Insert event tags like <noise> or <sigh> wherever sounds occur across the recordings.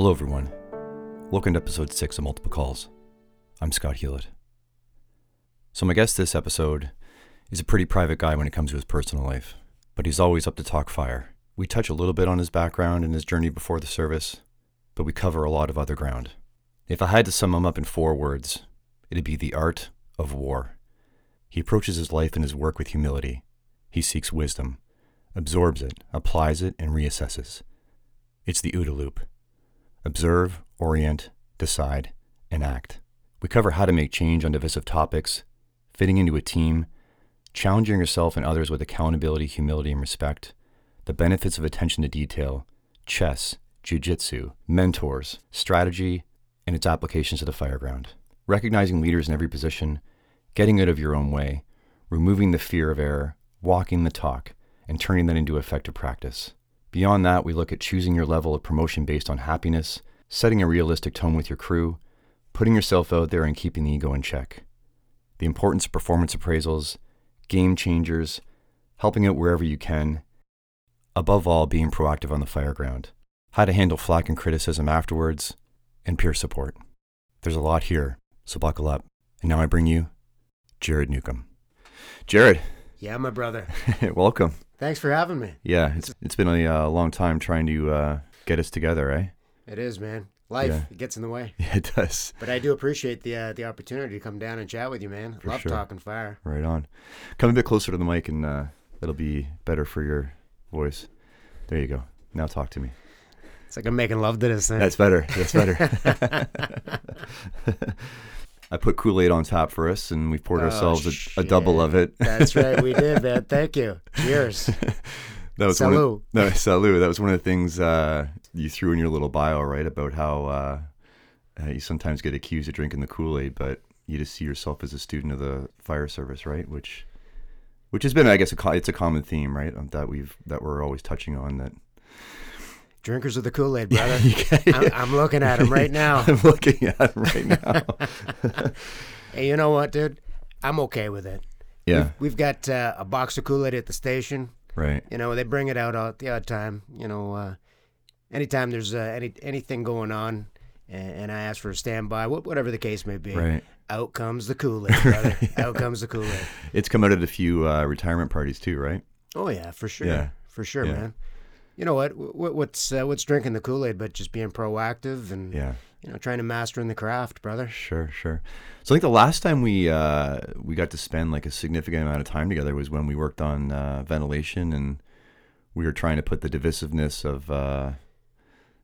Hello, everyone. Welcome to episode 6 of Multiple Calls. I'm Scott Hewlett. So, my guest this episode is a pretty private guy when it comes to his personal life, but he's always up to talk fire. We touch a little bit on his background and his journey before the service, but we cover a lot of other ground. If I had to sum him up in four words, it'd be the art of war. He approaches his life and his work with humility. He seeks wisdom, absorbs it, applies it, and reassesses. It's the OODA loop observe, orient, decide, and act. We cover how to make change on divisive topics, fitting into a team, challenging yourself and others with accountability, humility, and respect, the benefits of attention to detail, chess, jujitsu, mentors, strategy, and its applications to the fireground. Recognizing leaders in every position, getting out of your own way, removing the fear of error, walking the talk, and turning that into effective practice. Beyond that, we look at choosing your level of promotion based on happiness, setting a realistic tone with your crew, putting yourself out there and keeping the ego in check. The importance of performance appraisals, game changers, helping out wherever you can. Above all, being proactive on the fireground. How to handle flack and criticism afterwards, and peer support. There's a lot here, so buckle up. And now I bring you Jared Newcomb. Jared, Yeah, my brother. <laughs> welcome. Thanks for having me. Yeah, it's it's been a uh, long time trying to uh, get us together, eh? It is, man. Life Yeah. it gets in the way, Yeah, <laughs> it does. but I do appreciate the uh, the opportunity to come down and chat with you, man. For Love sure. talking fire. Right on. Come a bit closer to the mic, and uh, that'll be better for your voice. There you go. Now talk to me. It's like I'm making love to this thing. That's better. That's better. <laughs> <laughs> I put Kool Aid on top for us, and we poured Oh, ourselves a, a double of it. That's right, we did, <laughs> man. Thank you. Cheers. <laughs> that was one of, <laughs> no, salud. That was one of the things uh, you threw in your little bio, right? About how uh, you sometimes get accused of drinking the Kool Aid, but you just see yourself as a student of the fire service, right? Which, which has been, I guess, a, it's a common theme, right? That we've that we're always touching on. That Drinkers of the Kool Aid, brother. <laughs> Get- I'm, I'm looking at him <laughs> right now. I'm looking at him right now. <laughs> Hey, you know what, dude? I'm okay with it. yeah, We've got uh, a box of Kool Aid at the station. right. You know, they bring it out at the odd time. You know, uh, anytime there's uh, any anything going on, and, and I ask for a standby, wh- whatever the case may be. Right. Out comes the Kool Aid, brother. Out comes the Kool Aid. It's come out at a few uh, retirement parties too, right? Oh yeah, for sure. Yeah. For sure, Yeah. man. You know what? Wh- What's uh, what's drinking the Kool Aid, but just being proactive and Yeah, you know trying to master in the craft, brother. sure, sure. So I think the last time we uh, we got to spend like a significant amount of time together was when we worked on uh, ventilation, and we were trying to put the divisiveness of uh,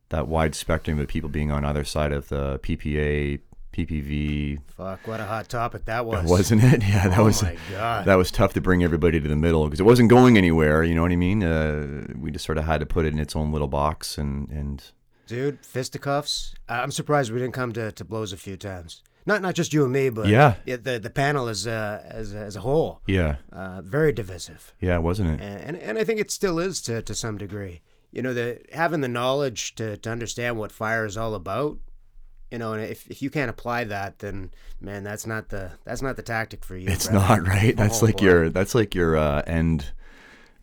that wide spectrum of people being on either side of the PPA, PPV, Fuck, what a hot topic that was. wasn't it? <laughs> Yeah, that oh was my god. that was tough to bring everybody to the middle because it wasn't going anywhere. You know what I mean? Uh, we just sort of had to put it in its own little box, and and Dude, fisticuffs. I'm surprised we didn't come to, to blows a few times. Not not just you and me, but Yeah. the the panel as uh, as as a whole, yeah, uh, very divisive, yeah, wasn't it? and, and and I think it still is to to some degree. You know, the having the knowledge to to understand what fire is all about. You know, and if, if you can't apply that, then man, that's not the that's not the tactic for you. It's not right. <laughs> That's Oh, like boy. your that's like your uh, end,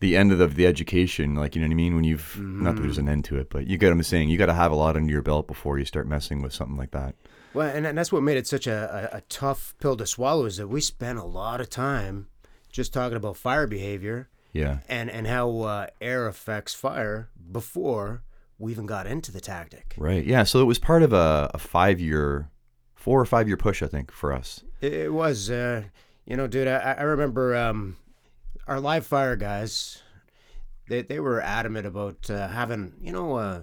the end of the, the education. Like you know what I mean? When you've not that there's an end to it, but you get what I'm saying. You got to have a lot under your belt before you start messing with something like that. Well, and, and that's what made it such a, a, a tough pill to swallow is that we spent a lot of time just talking about fire behavior Yeah, and and how uh, air affects fire before we even got into the tactic. right. Yeah. So it was part of a, a five year, four or five year push, I think, for us. It, was, uh, you know, dude. I, I remember um, our live fire guys. They they were adamant about uh, having you know uh,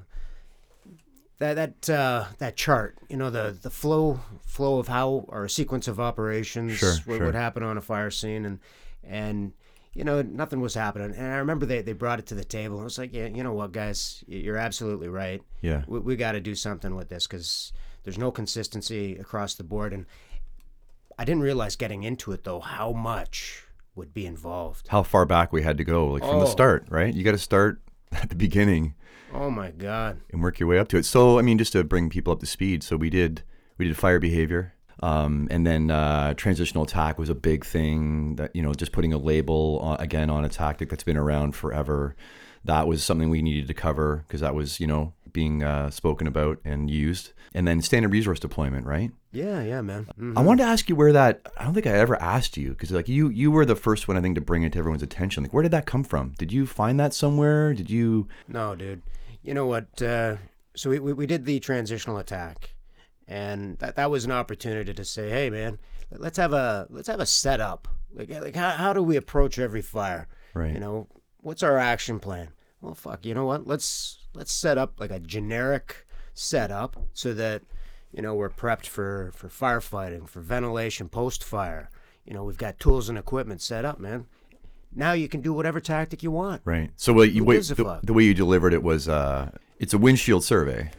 that that uh, that chart. You know the the flow flow of how or sequence of operations Sure, what sure. would happen on a fire scene and and you know nothing was happening. And I remember they, they brought it to the table. I was like, yeah, you know what, guys, you're absolutely right. Yeah. we, we got to do something with this because there's no consistency across the board and i didn't realize getting into it though how much would be involved How far back we had to go, like from the Oh. start, right? You got to start <laughs> at the beginning oh my god and work your way up to it. So, I mean, just to bring people up to speed, so we did we did fire behavior, um, and then uh, transitional attack was a big thing. That you know, just putting a label on, again on a tactic that's been around forever. That was something we needed to cover because that was you know being uh, spoken about and used, and then standard resource deployment, right? Yeah, yeah, man. Mhm. I wanted to ask you where that. I don't think I ever asked you because like you you were the first one I think to bring it to everyone's attention. Like, where did that come from? Did you find that somewhere? Did you? No, dude. You know what? Uh, so we, we we did the transitional attack, and that that was an opportunity to say, hey, man, let's have a let's have a setup. Like like how how do we approach every fire? Right. You know, what's our action plan? Well, fuck. You know what? Let's let's set up like a generic setup so that you know we're prepped for for firefighting, for ventilation, post fire. You know, we've got tools and equipment set up, man. Now you can do whatever tactic you want. Right. So what you, wait, the, the way you delivered it was uh, it's a windshield survey.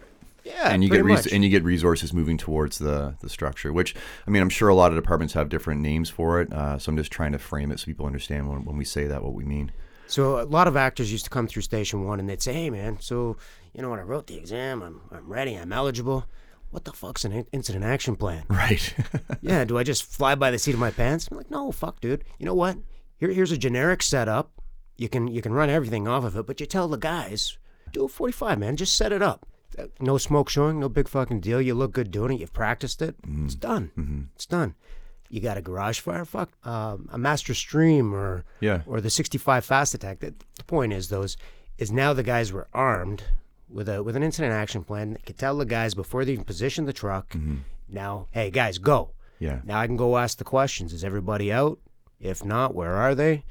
Yeah, and you get res- and you get resources moving towards the the structure. Which I mean, I'm sure a lot of departments have different names for it. Uh, so I'm just trying to frame it so people understand when, when we say that what we mean. So a lot of actors used to come through station one and they'd say, "Hey, man, so you know when I wrote the exam, I'm I'm ready, I'm eligible. What the fuck's an incident action plan? <laughs> Right. <laughs> yeah, do I just fly by the seat of my pants? I'm like, no, fuck, dude. You know what? Here, here's a generic setup. You can you can run everything off of it, but you tell the guys, do a 45, man. Just set it up. No smoke showing, no big fucking deal. You look good doing it. You've practiced it. Mm-hmm. It's done. Mm-hmm. It's done. You got a garage fire, fuck, um, a master stream or Yeah. or the 65 fast attack. The, the point is, those is now the guys were armed with a with an incident action plan. They could tell the guys before they even positioned the truck. Mm-hmm. Now, hey guys, go. yeah. Now I can go ask the questions. Is everybody out? If not, where are they?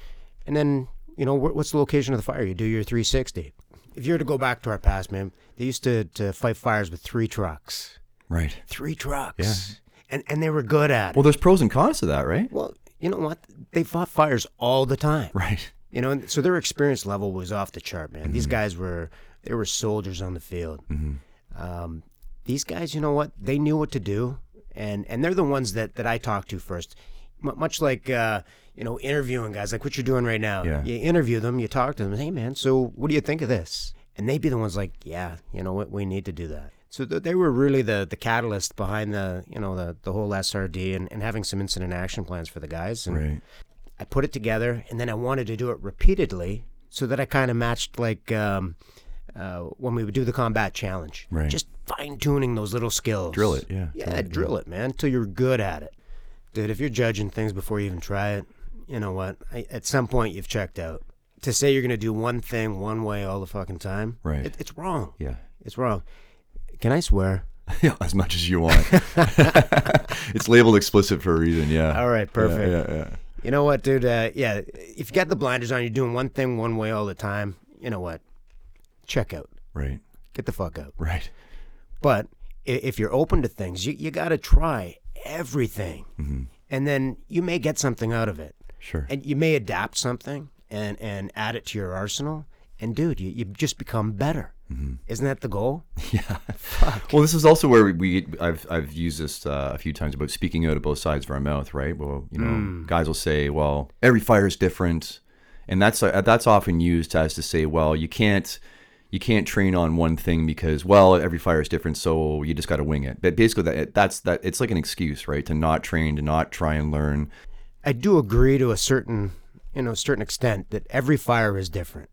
And then, you know, wh- what's the location of the fire? You do your 360. If you were to go back to our past, man, they used to, to fight fires with three trucks. Right. Three trucks. Yeah. And, and they were good at it. Well, there's pros and cons to that, right? Well, you know what? They fought fires all the time. Right. You know, and so their experience level was off the chart, man. These guys were they were soldiers on the field. Um, these guys, you know what? They knew what to do, and and they're the ones that that I talked to first. M- much like uh, you know, interviewing guys, like what you're doing right now. Yeah. You interview them, you talk to them. Hey, man, so what do you think of this? And they'd be the ones like, yeah, you know what, we need to do that. So th- they were really the the catalyst behind the you know the the whole SRD and, and having some incident action plans for the guys. And Right. I put it together, and then I wanted to do it repeatedly so that I kind of matched like um, uh, when we would do the combat challenge. Right. Just fine tuning those little skills. Drill it, yeah. Yeah, drill it, man, until you're good at it. Dude, if you're judging things before you even try it, you know what? I, at some point, you've checked out. To say you're gonna do one thing one way all the fucking time, Right. It, it's wrong. Yeah. It's wrong. Can I swear? <laughs> Yeah, as much as you want. <laughs> it's labeled explicit for a reason. Yeah. All right, perfect. Yeah, yeah, yeah. You know what, dude? Uh, yeah, if you got the blinders on, you're doing one thing one way all the time. You know what? Check out. Right. Get the fuck out. Right. But if you're open to things, you, you got to try everything. Mm-hmm. And then you may get something out of it. Sure. And you may adapt something and, and add it to your arsenal. And dude, you, you just become better. Mm-hmm. Isn't that the goal? <laughs> Yeah. Well, this is also where we, we I've I've used this uh, a few times about speaking out of both sides of our mouth, right? Well, you know, guys will say, "Well, every fire is different," and that's uh, that's often used as to say, "Well, you can't." You can't train on one thing because well every fire is different so you just got to wing it. But basically that that's that it's like an excuse, right? To not train, to not try and learn. I do agree to a certain, you know, certain extent that every fire is different.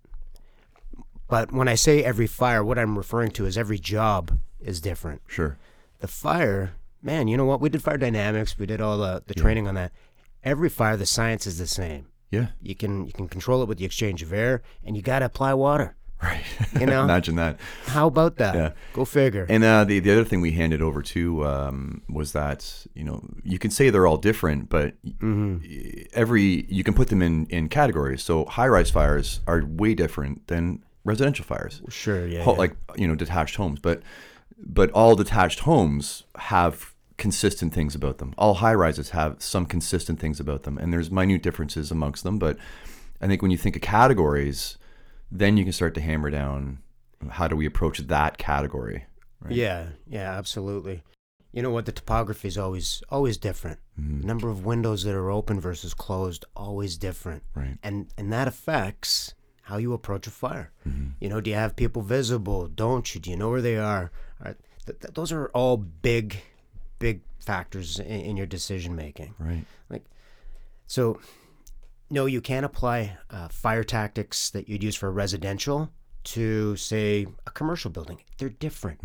But when I say every fire, what I'm referring to is every job is different. Sure. The fire, man, you know what? We did fire dynamics. We did all the, the training on that. Every fire, the science is the same. Yeah. You can you can control it with the exchange of air, and you got to apply water. Right. You know? <laughs> Imagine that. How about that? Yeah. Go figure. And uh, the the other thing we handed over to um, was that you know you can say they're all different, but y- every you can put them in in categories. So high rise fires are way different than residential fires, sure, yeah. Ho- yeah. like you know detached homes. But but all detached homes have consistent things about them. All high rises have some consistent things about them, and there's minute differences amongst them. But I think when you think of categories, then you can start to hammer down how do we approach that category. Right. Yeah, yeah, absolutely. You know what? The topography is always always different. Mm-hmm. Number of windows that are open versus closed always different, Right. and and that affects how you approach a fire. Mm-hmm. You know, do you have people visible? Don't you? Do you know where they are? Right. Th- th- those are all big, big factors in, in your decision making. Right. Like, so, no, you can't apply uh, fire tactics that you'd use for a residential to say a commercial building. They're different.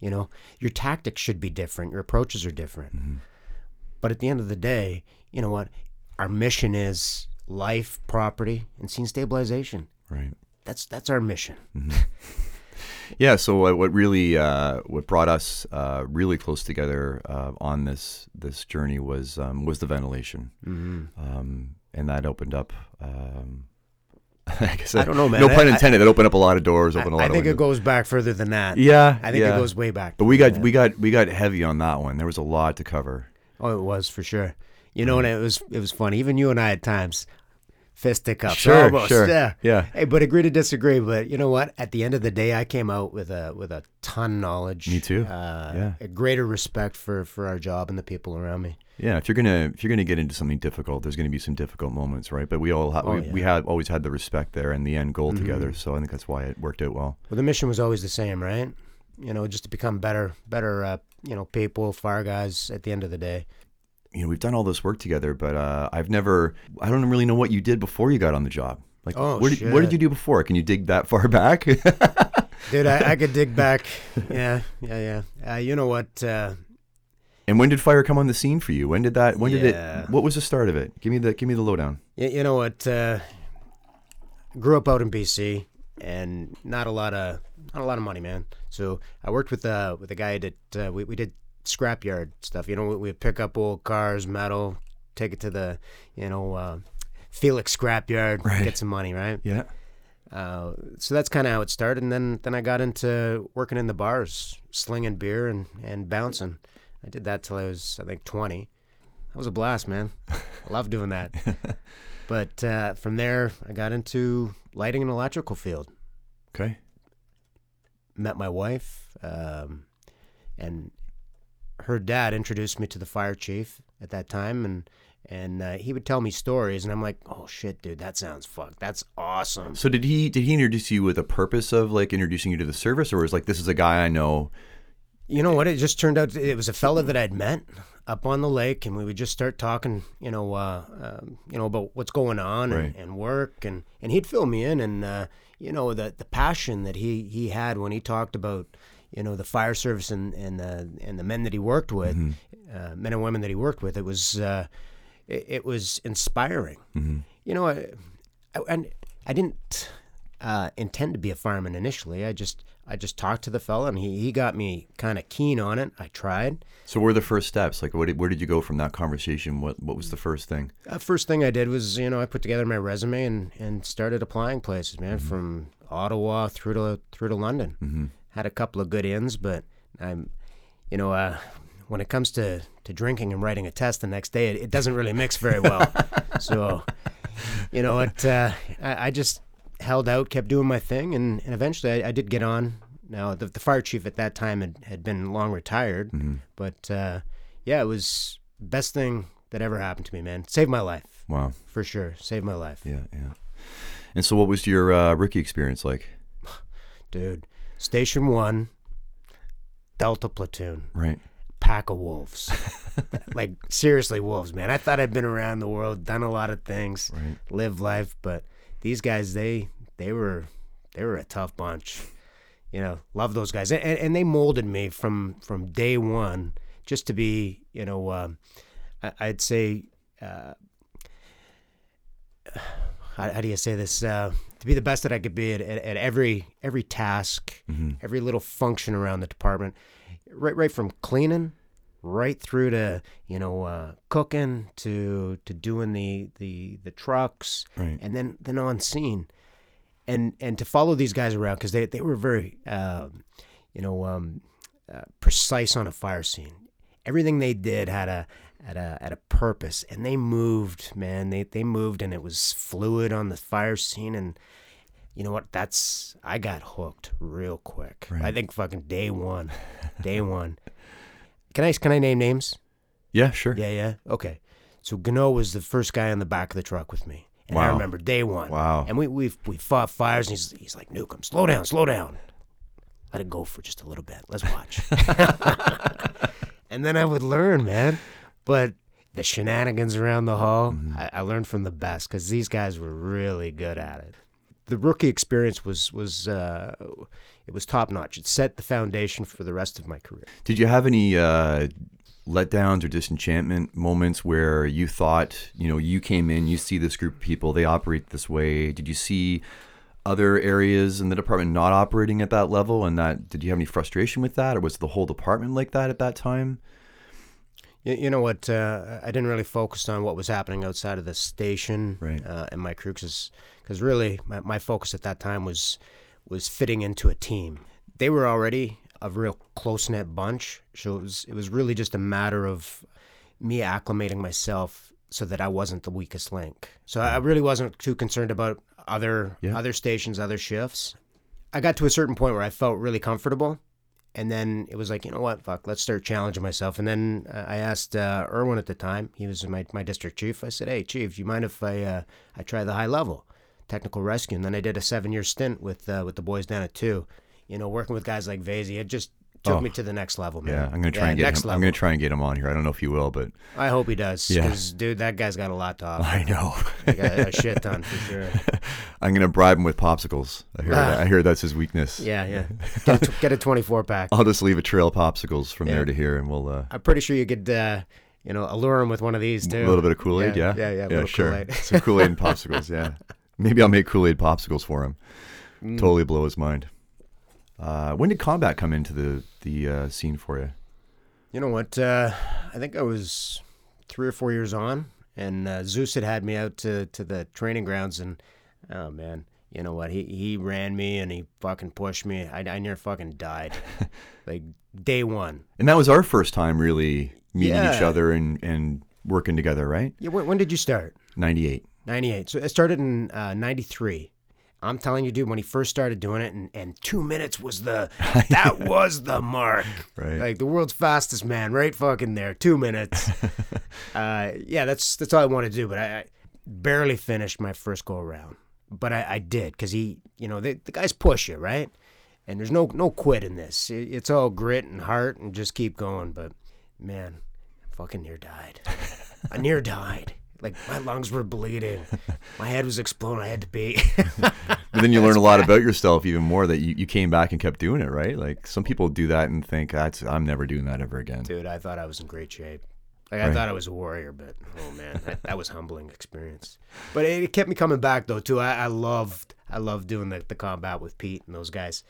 You know, your tactics should be different. Your approaches are different. But at the end of the day, you know what? Our mission is life, property, and scene stabilization. Right. That's that's our mission. <laughs> Yeah. So what, what really uh, what brought us uh, really close together uh, on this this journey was um, was the ventilation, um, and that opened up. Um, <laughs> I guess I don't know, man. No pun I- intended. that opened up a lot of doors. Opened a lot I think it goes back further than that. Yeah. I think yeah. it goes way back. But we got Yeah. we got we got heavy on that one. There was a lot to cover. Oh, it was for sure. You know, and it was it was funny. Even you and I at times fisticuffs. Sure, almost, sure. Yeah. Yeah. Hey, but agree to disagree. But you know what? At the end of the day, I came out with a with a ton of knowledge. Me too. Uh, Yeah. A greater respect for for our job and the people around me. Yeah, if you're gonna if you're gonna get into something difficult, there's gonna be some difficult moments, right? But we all ha- Oh, we, yeah. Mm-hmm. we had always had the respect there and the end goal together. So I think that's why it worked out well. Well, the mission was always the same, right? You know, just to become better, better, uh, you know, people, fire guys. At the end of the day, You know, we've done all this work together, but uh, I've never I don't really know what you did before you got on the job. Like, Oh, what, did, what did you do before? Can you dig that far <laughs> back? dude, I, I could dig <laughs> back. Yeah, yeah, yeah. Uh, you know what? And when did fire come on the scene for you? When did that? When did it? What was the start of it? Give me the give me the lowdown. You, you know what? Uh, grew up out in BC, and not a lot of not a lot of money, man. So I worked with uh with a guy that uh, we we did scrapyard stuff. You know, we would pick up old cars, metal, take it to the you know uh, Felix scrapyard, Right. get some money, right? Yeah. Uh, so that's kind of how it started, and then then I got into working in the bars, slinging beer and and bouncing. I did that till I was I think twenty. That was a blast, man. I love doing that. <laughs> But uh, from there, I got into lighting and electrical field. Okay. Met my wife, um, and her dad introduced me to the fire chief at that time, and and uh, he would tell me stories, and I'm like, oh shit, dude, that sounds fuck, that's awesome. So did he did he introduce you with a purpose of like introducing you to the service, or was like this is a guy I know? You know what? It just turned out it was a fella that I'd met up on the lake, and we would just start talking, you know, uh, um, you know about what's going on Right. and, and work, and, and he'd fill me in, and uh, you know the the passion that he, he had when he talked about, you know, the fire service and and the and the men that he worked with, uh, men and women that he worked with. It was uh, it, it was inspiring. You know, I, I, and I didn't uh, intend to be a fireman initially. I just I just talked to the fella, and he, he got me kind of keen on it. I tried. So what were the first steps? Like, what did, where did you go from that conversation? What what was the first thing? Uh, first thing I did was, you know, I put together my resume and, and started applying places, man, from Ottawa through to through to London. Mm-hmm. Had a couple of good ins, but I'm, you know, uh, when it comes to, to drinking and writing a test the next day, it, it doesn't really mix very well. <laughs> so, you know, it uh, I, I just held out, kept doing my thing, and, and eventually I, I did get on. Now the, the fire chief at that time had, had been long retired, but uh, yeah, it was best thing that ever happened to me, man. Saved my life Wow. for sure. Saved my life, Yeah, yeah. And so, what was your uh, rookie experience like? <sighs> dude. Station one, Delta platoon, Right. pack of wolves. <laughs> like seriously, wolves, man. I thought I'd been around the world, done a lot of things, Right. lived life, but these guys, they they were they were a tough bunch. You know, love those guys, and, and they molded me from from day one, just to be, you know, um, I, I'd say. Uh, how, how do you say this? Uh, to be the best that I could be at, at, at every every task, every little function around the department, right right from cleaning, right through to you know uh, cooking to to doing the the the trucks, Right. and then then on scene, and and to follow these guys around because they they were very um, you know um, uh, precise on a fire scene. Everything they did had a had a had a purpose, and they moved, man. They they moved, and it was fluid on the fire scene, and you know what? That's I got hooked real quick. I think fucking day one, day one. <laughs> Can I can I name names? Yeah, sure. Yeah, yeah. Okay. So Gano was the first guy on the back of the truck with me. And I remember day one. Wow. And we we we fought fires and he's he's like, Nukem, slow down, slow down. Let it go for just a little bit. Let's watch. <laughs> and then I would learn, man. But the shenanigans around the hall, I, I learned from the best because these guys were really good at it. the rookie experience was was uh, it was top notch. It set the foundation for the rest of my career. Did you have any uh, letdowns or disenchantment moments where you thought, you know, you came in, you see this group of people, they operate this way. Did you see other areas in the department not operating at that level, and that did you have any frustration with that, or was the whole department like that at that time? You, know what? Uh, I didn't really focus on what was happening outside of the station Right. uh, and my crew because really my, my focus at that time was was fitting into a team. They were already a real close knit bunch, so it was it was really just a matter of me acclimating myself so that I wasn't the weakest link. So I really wasn't too concerned about other Yeah. other stations, other shifts. I got to a certain point where I felt really comfortable, and then it was like, you know what, fuck, let's start challenging myself. And then uh, I asked uh, Erwin at the time, he was my, my district chief. I said, hey, chief, you mind if I uh, I try the high level technical rescue? And then I did a seven year stint with uh, with the boys down at two. You know, working with guys like Vasey, it just took Oh. me to the next level, man. Yeah, I'm gonna try Yeah, and get him. level. I'm gonna try and get him on here. I don't know if you will, but I hope he does. Yeah. Dude, that guy's got a lot to offer. I know. A, a shit ton for sure. <laughs> I'm gonna bribe him with popsicles. I hear. Ah. that. I hear that's his weakness. <sighs> Yeah, yeah. <laughs> Get a, get a 24 pack. I'll just leave a trail of popsicles from Yeah. there to here, and we'll uh, I'm pretty sure you could, uh, you know, allure him with one of these too. a little bit of Kool Aid. Yeah, Yeah, yeah, yeah, yeah, sure. Kool-Aid. Some Kool Aid and <laughs> popsicles. Yeah, maybe I'll make Kool Aid popsicles for him. Mm. Totally blow his mind. Uh, when did combat come into the the uh, scene for you? You know what? Uh, I think I was three or four years on, and uh, Zeus had had me out to, to the training grounds, and oh man, you know what? He he ran me and he fucking pushed me. I, I near fucking died, <laughs> like day one. And that was our first time really meeting each other and and working together, right? Yeah, when, when did you start? Ninety-eight. 98. So it started in uh, 93. I'm telling you, dude, when he first started doing it, and, and two minutes was the, <laughs> that was the mark. Right. Like the world's fastest man, right fucking there, two minutes. <laughs> uh, yeah, that's that's all I wanted to do, but I, I barely finished my first go around. But I, I did, because he, you know, the, the guys push you, right? And there's no no quit in this. It, it's all grit and heart and just keep going. But man, I fucking near died. <laughs> I near died. Like my lungs were bleeding. My head was exploding. I had to pee. <laughs> But then you learn a lot about yourself even more that you, you came back and kept doing it, right? Like some people do that and think ah, that's I'm never doing that ever again. Dude, I thought I was in great shape. Like I thought I was a warrior, but oh man, that, that was humbling experience. But it, it kept me coming back though too. I, I loved I loved doing the, the combat with Pete and those guys.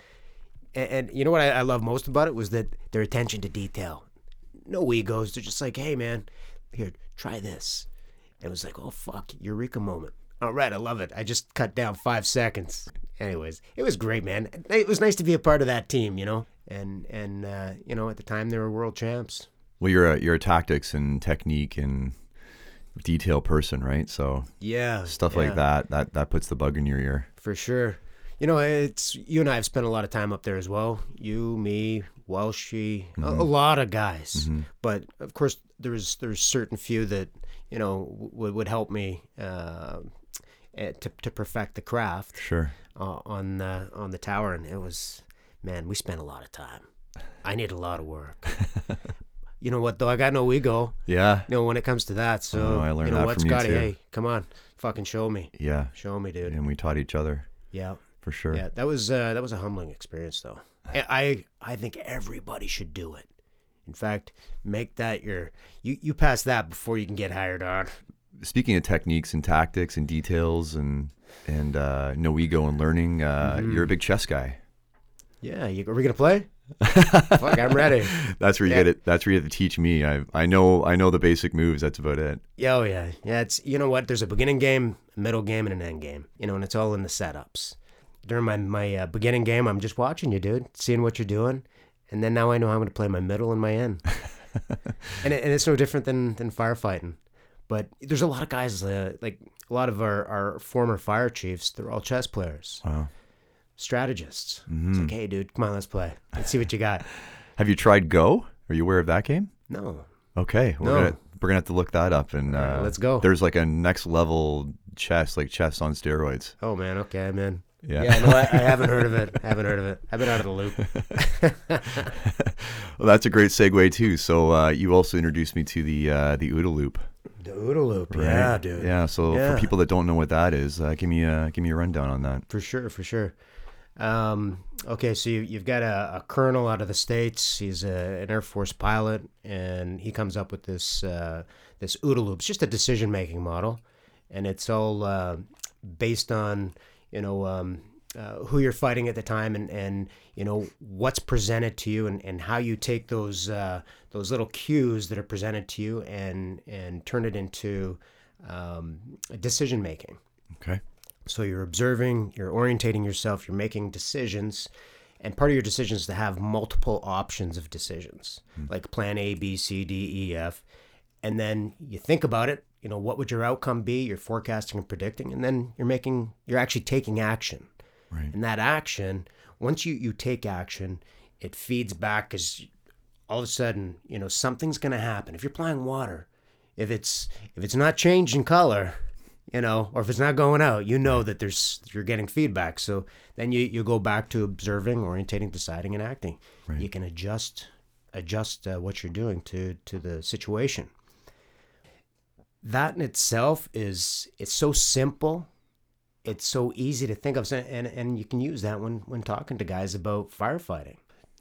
And, and you know what I, I love most about it was that their attention to detail. No egos. They're just like, hey man, here, try this. It was like, oh fuck, eureka moment. All right, I love it. I just cut down five seconds. Anyways, it was great, man. It was nice to be a part of that team, you know. And and uh, you know, at the time they were world champs. Well, you're a you're a tactics and technique and detail person, right? So Yeah, stuff yeah, like that that that puts the bug in your ear. for sure. You know, it's you and I have spent a lot of time up there as well. You, me, Welshie, a, a lot of guys. But of course, there's there's certain few that you know would would help me uh, eh, to to perfect the craft Sure. uh, on the on the tower, and it was man, we spent a lot of time. I need a lot of work. <laughs> you know what though? I got no ego. Yeah. You know when it comes to that. So Oh, I learned you know that what, from you, Scotty? too. Hey, come on, fucking show me, Yeah. show me, dude. And we taught each other Yeah. for sure. Yeah, that was uh, that was a humbling experience, though. I I think everybody should do it. In fact, make that your you you pass that before you can get hired on. Speaking of techniques and tactics and details and and uh, no ego and learning, uh, Mm-hmm. you're a big chess guy. Yeah, you, are we gonna play? <laughs> Fuck, I'm ready. That's where you Yeah. get it. That's where you have to teach me. I I know I know the basic moves. That's about it. Yeah, oh yeah, yeah. It's you know what? There's a beginning game, a middle game, and an end game. You know, and it's all in the setups. During my my uh, beginning game, I'm just watching you, dude, seeing what you're doing, and then now I know how I'm gonna play my middle and my end. <laughs> and it, and it's no different than than firefighting. But there's a lot of guys, uh, like a lot of our, our former fire chiefs. They're all chess players, Wow. strategists. Mm-hmm. It's like, hey, dude, come on, let's play. Let's see what you got. <laughs> Have you tried Go? Are you aware of that game? No, Okay, we're No. gonna we're gonna have to look that up and uh, right, let's go. There's like a next level chess, like chess on steroids. oh man, okay, I'm in. Yeah. Yeah, no, I, I <laughs> haven't heard of it. I haven't heard of it. I've been out of the loop. <laughs> well, that's a great segue too. So uh, you also introduced me to the uh, the OODA loop. The OODA loop. right? Yeah, dude. Yeah. So Yeah. for people that don't know what that is, uh, give me a give me a rundown on that. For sure, for sure. Um, okay, so you, you've got a, a colonel out of the states. He's a, an Air Force pilot, and he comes up with this uh, this OODA loop. It's just a decision making model, and it's all uh, based on you know um, uh, who you're fighting at the time, and, and you know what's presented to you, and, and how you take those uh, those little cues that are presented to you, and and turn it into um, decision making. Okay. So you're observing, you're orientating yourself, you're making decisions, and part of your decision is to have multiple options of decisions, like plan A, B, C, D, E, F, and then you think about it. You know, what would your outcome be? You're forecasting and predicting, and then you're making, you're actually taking action. Right. And that action, once you you take action, it feeds back because all of a sudden, you know, something's going to happen. If you're applying water, if it's if it's not changing color, you know, or if it's not going out, you know that there's you're getting feedback. So then you you go back to observing, orientating, deciding, and acting. Right. You can adjust adjust uh, what you're doing to to the situation. That in itself is it's so simple. It's so easy to think of, and and you can use that when when talking to guys about firefighting.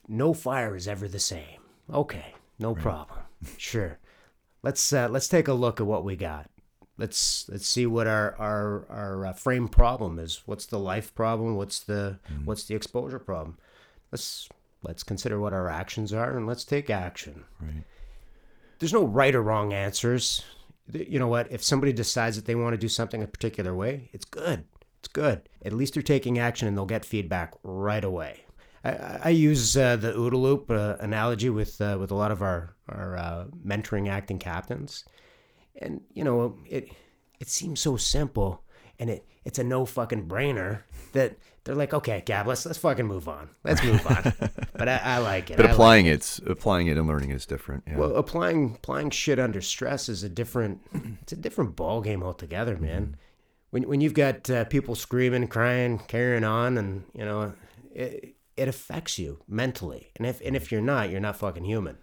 No fire is ever the same. Okay, no problem. <laughs> Sure. Let's uh, let's take a look at what we got. Let's let's see what our our our uh, frame problem is. What's the life problem? What's the what's the exposure problem? Let's let's consider what our actions are and let's take action. Right. There's no right or wrong answers. You know what? If somebody decides that they want to do something a particular way, it's good. It's good. At least they're taking action and they'll get feedback right away. I, I- I use uh, the OODA loop uh, analogy with uh, with a lot of our our uh, mentoring acting captains, and you know it it seems so simple, and it it's a no fucking brainer that they're like, okay, Gab, let's let's fucking move on. Let's move on. <laughs> but I, I like it. But I like applying it, applying it and learning is different. Yeah. well, applying applying shit under stress is a different it's a different ball game altogether, man. When when you've got uh, people screaming, crying, carrying on, and you know, it, it affects you mentally. And if and if you're not, you're not fucking human,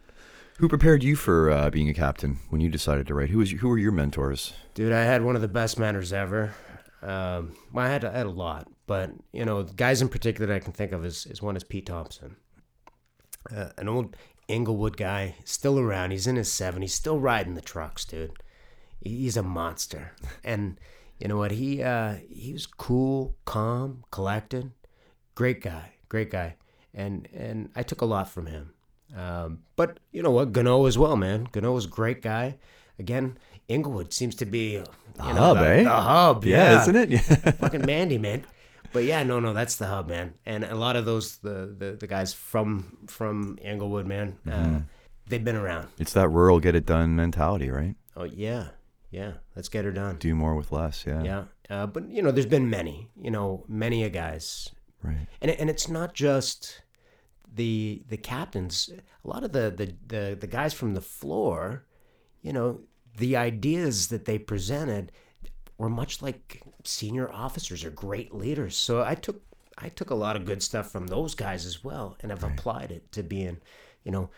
who prepared you for uh, being a captain when you decided to write? Who was who were your mentors? dude. I had one of the best mentors ever. Um, I had I had a lot, but you know, guys in particular that I can think of is is one is Pete Thompson, uh, an old Inglewood guy, still around. He's in his seventies, still riding the trucks, dude. He's a monster, <laughs> and you know what? He uh, he was cool, calm, collected, great guy, great guy, and and I took a lot from him. Um, but you know what? Gano as well, man. Gano was a great guy. Again, Inglewood seems to be know, hub, the, eh? The hub, Yeah, yeah, isn't it? Yeah. <laughs> fucking Mandy, man. But yeah, no, no, that's the hub, man. And a lot of those, the the, the guys from from Inglewood, man, uh, they've been around. it's that rural get it done mentality, right? Oh yeah, yeah. Let's get her done. Do more with less. Yeah. Yeah, uh, but you know, there's been many, you know, many a guys, Right. and and it's not just the the captains. A lot of the the the, the guys from the floor, you know, the ideas that they presented were much like senior officers or great leaders. So I took I took a lot of good stuff from those guys as well, and have applied it to being, you know,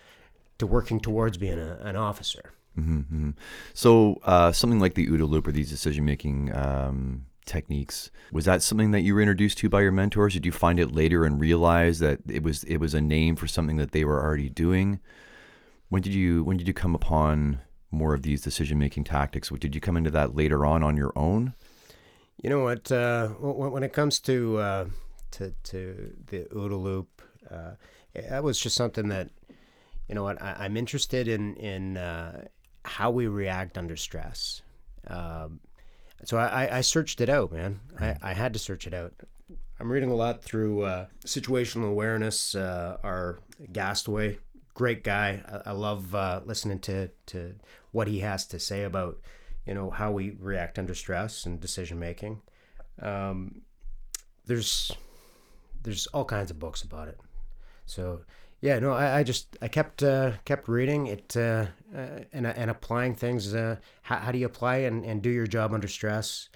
to working towards being a, an officer. hmm So uh, something like the OODA loop or these decision making um, techniques was that something that you were introduced to by your mentors? Did you find it later and realize that it was it was a name for something that they were already doing? When did you when did you come upon more of these decision making tactics? Did you come into that later on on your own? You know what? Uh, when, it comes to uh, to to the OODA loop, uh, that was just something that you know what I, I'm interested in in uh, how we react under stress. Um, so I, I- searched it out, man. I, I had to search it out. I'm reading a lot through uh, situational awareness. Uh, our Gasaway, great guy. I, I love uh, listening to to what he has to say about you know how we react under stress and decision making. Um, there's there's all kinds of books about it. So yeah, no, I, I just I kept uh, kept reading it uh, uh, and and applying things. How, how do you apply and, and do your job under stress?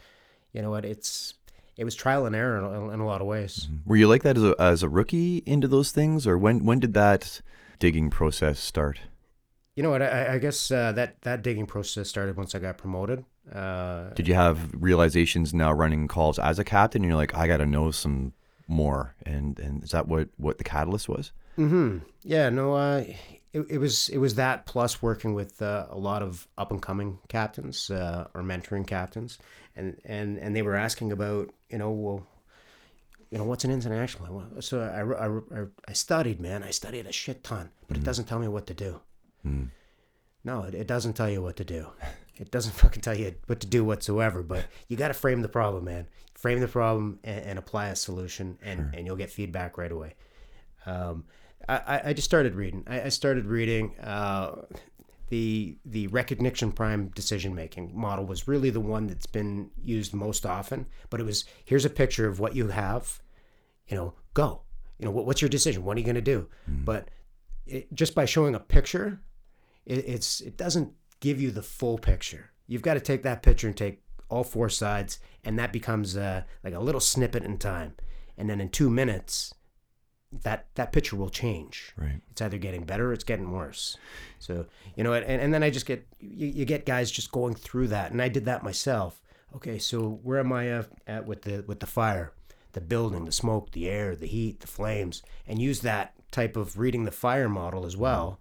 You know what? It's it was trial and error in, in a lot of ways. Were you like that as a as a rookie into those things, or when when did that digging process start? You know what? I, I guess uh, that that digging process started once I got promoted. Uh, Did you have realizations now running calls as a captain? And you're like, I got to know some more, and and is that what what the catalyst was? hmm Yeah, no, uh, it, it was it was that plus working with uh, a lot of up and coming captains uh, or mentoring captains, and and and they were asking about you know well, you know what's an international? So I, I, I, I studied, man. I studied a shit ton, but it doesn't tell me what to do. No, it, it doesn't tell you what to do. It doesn't <laughs> fucking tell you what to do whatsoever. But you got to frame the problem, man. Frame the problem and, and apply a solution, and, and you'll get feedback right away. Um, I, I- just started reading. I, I started reading. Uh, the the recognition primed decision making model was really the one that's been used most often. But it was here's a picture of what you have. You know, go. You know, what, what's your decision? What are you going to do? But it, just by showing a picture, it, it's it doesn't give you the full picture. You've got to take that picture and take all four sides, and that becomes uh, like a little snippet in time. And then in two minutes, that that picture will change. Right. It's either getting better or it's getting worse. So you know, and, and then I just get you, you get guys just going through that, and I did that myself. Okay, so where am I uh, at with the with the fire, the building, the smoke, the air, the heat, the flames, and use that type of reading the fire model as well,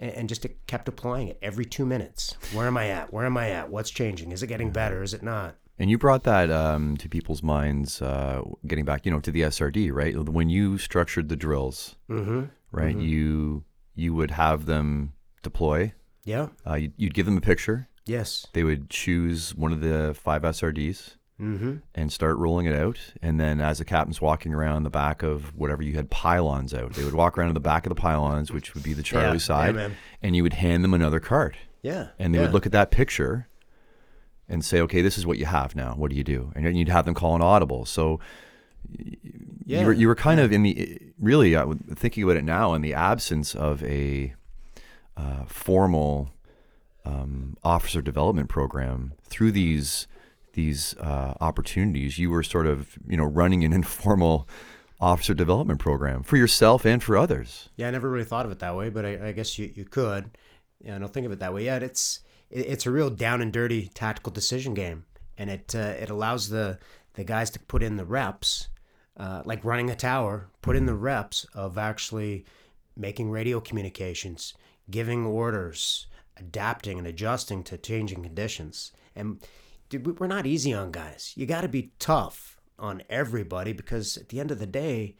and, just kept applying it every two minutes. Where am I at? Where am I at? What's changing? Is it getting better? Is it not? And you brought that um, to people's minds, uh, getting back, you know, to the SRD, right? When you structured the drills, Mm-hmm. right? You you would have them deploy. Yeah. Uh, you'd, you'd give them a picture. Yes. They would choose one of the five SRDs Mm-hmm. and start rolling it out. And then, as the captain's walking around the back of whatever you had pylons out, they would walk around to the back of the pylons, which would be the Charlie Yeah, side, man. and you would hand them another card. Yeah. and they yeah. would look at that picture and say, "Okay, this is what you have now. What do you do?" And you'd have them call an audible. So Yeah. you were you were kind of in the really uh, thinking about it now in the absence of a uh, formal um, officer development program through these these uh, opportunities. You were sort of you know running an <laughs> informal officer development program for yourself and for others. Yeah, I never really thought of it that way, but I, I guess you, you could. Yeah, I don't think of it that way. Yeah, it's it's a real down and dirty tactical decision game, and it uh, it allows the the guys to put in the reps, uh, like running a tower, put in the reps of actually making radio communications, giving orders, adapting and adjusting to changing conditions. And dude, we- we're not easy on guys. You got to be tough on everybody because at the end of the day,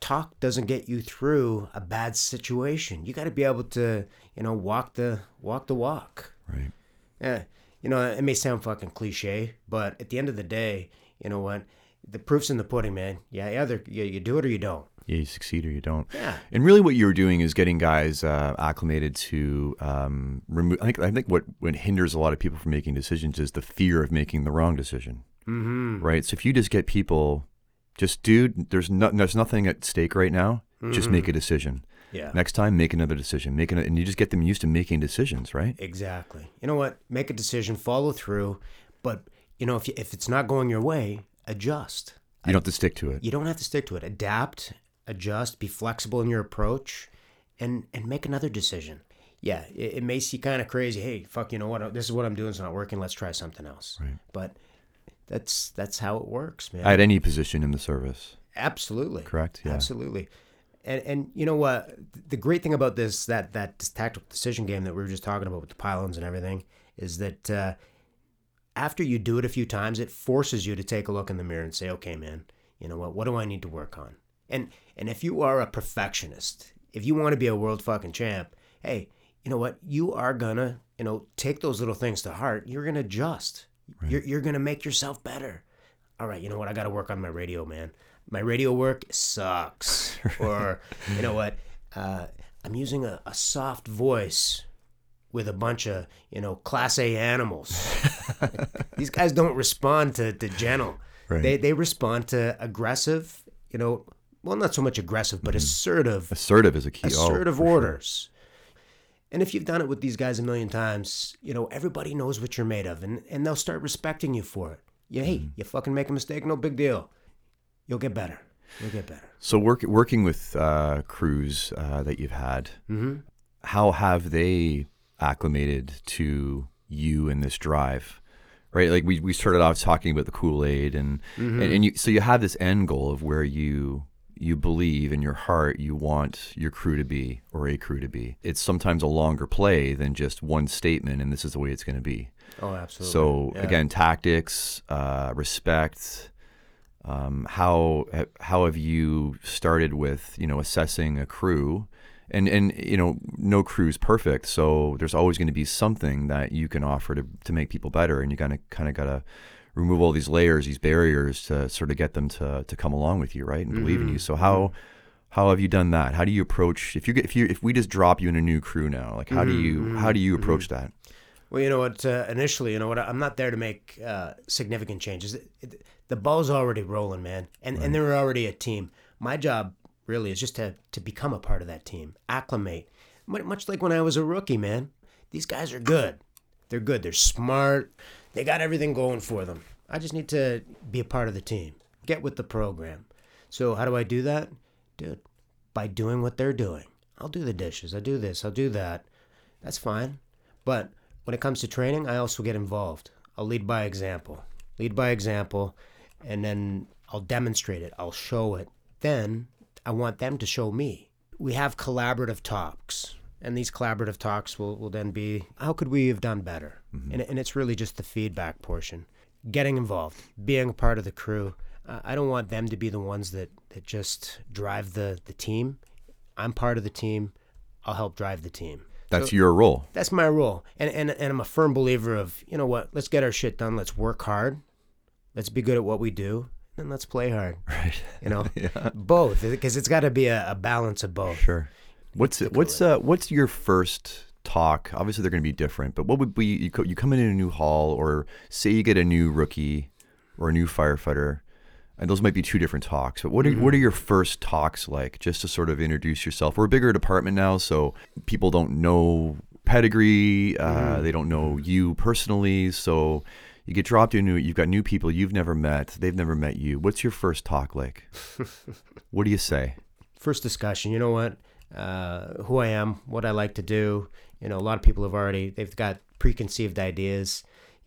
talk doesn't get you through a bad situation. You got to be able to, you know, walk the walk the walk. Right. Yeah, you know, it may sound fucking cliche, but at the end of the day, you know what? The proof's in the pudding, man. Yeah, either you, you do it or you don't. Yeah, you succeed or you don't. Yeah. And really, what you're doing is getting guys uh, acclimated to um, remove. I think I think what what hinders a lot of people from making decisions is the fear of making the wrong decision. Mm-hmm. Right. So if you just get people, just dude, there's no, there's nothing at stake right now. Just make a decision. Yeah. Next time, make another decision. Make an, and you just get them used to making decisions, right? Exactly. You know what? Make a decision, follow through, but you know if you, if it's not going your way, adjust. You don't have to stick to it. You don't have to stick to it. Adapt, adjust, be flexible in your approach, and and make another decision. Yeah, it, it may seem kind of crazy. Hey, fuck, you know what? This is what I'm doing. It's not working. Let's try something else. Right. But that's that's how it works, man. At any position in the service, Absolutely. correct? Yeah. Absolutely. And and you know what? The great thing about this that that tactical decision game that we were just talking about with the pylons and everything is that uh, after you do it a few times, it forces you to take a look in the mirror and say, "Okay, man, you know what? What do I need to work on?" And and if you are a perfectionist, if you want to be a world fucking champ, hey, you know what? You are gonna you know take those little things to heart. You're gonna adjust. You're you're gonna make yourself better all right, you know what? I got to work on my radio, man. My radio work sucks. <laughs> or, you know what? Uh, I'm using a, a soft voice with a bunch of, you know, class A animals. <laughs> These guys don't respond to, to gentle. Right. They, they respond to aggressive, you know, well, not so much aggressive, but assertive, Assertive is a key. oh, assertive sure. orders. And if you've done it with these guys a million times, you know, everybody knows what you're made of and, and they'll start respecting you for it. Yeah, hey, Mm-hmm. you fucking make a mistake, no big deal. You'll get better. You'll get better. So work, working with uh, crews uh, that you've had, Mm-hmm. how have they acclimated to you and this drive? Right, like we, we started off talking about the Kool Aid, and, and and you so you have this end goal of where you you believe in your heart you want your crew to be or a crew to be. It's sometimes a longer play than just one statement, and this is the way it's going to be. Oh, absolutely. So Yeah. again, tactics, uh, respect. Um, how how have you started with you know assessing a crew, and and you know no crew's perfect, so there's always going to be something that you can offer to to make people better, and you kind of kind of gotta remove all these layers, these barriers to sort of get them to to come along with you, right, and believe in mm-hmm. you. So how mm-hmm. how have you done that? How do you approach if you get if you if we just drop you in a new crew now, like how do you mm-hmm. how do you approach that? Well, you know what? Uh, initially, you know what? I'm not there to make uh, significant changes. It, it, the ball's already rolling, man, and and they're already a team. My job really is just to to become a part of that team, acclimate. Much like when I was a rookie, man. These guys are good. They're good. They're smart. They got everything going for them. I just need to be a part of the team. Get with the program. So how do I do that, dude? By doing what they're doing. I'll do the dishes. I'll do this. I'll do that. That's fine. But when it comes to training, I also get involved. I'll lead by example. Lead by example, and then I'll demonstrate it. I'll show it. Then I want them to show me. We have collaborative talks, and these collaborative talks will, will then be how could we have done better? And, and it's really just the feedback portion. Getting involved, being a part of the crew. Uh, I don't want them to be the ones that, that just drive the, the team. I'm part of the team. I'll help drive the team. That's your role. That's my role. And, and and I'm a firm believer of, you know what, let's get our shit done. Let's work hard. Let's be good at what we do. And let's play hard. <laughs> Right. You know? <laughs> yeah. Both. Because it's got to be a, a balance of both. Sure. What's what's uh what's your first talk? Obviously, they're going to be different, but what would be you, co- you come in in a new hall, or say you get a new rookie or a new firefighter, and those might be two different talks. But what are what are your first talks like? Just to sort of introduce yourself. We're a bigger department now, so people don't know pedigree. Uh, They don't know you personally, so. You get dropped into it. You've got new people you've never met. They've never met you. What's your first talk like? <laughs> what do you say? First discussion, you know what? Uh, who I am, what I like to do. You know, a lot of people have already, they've got preconceived ideas.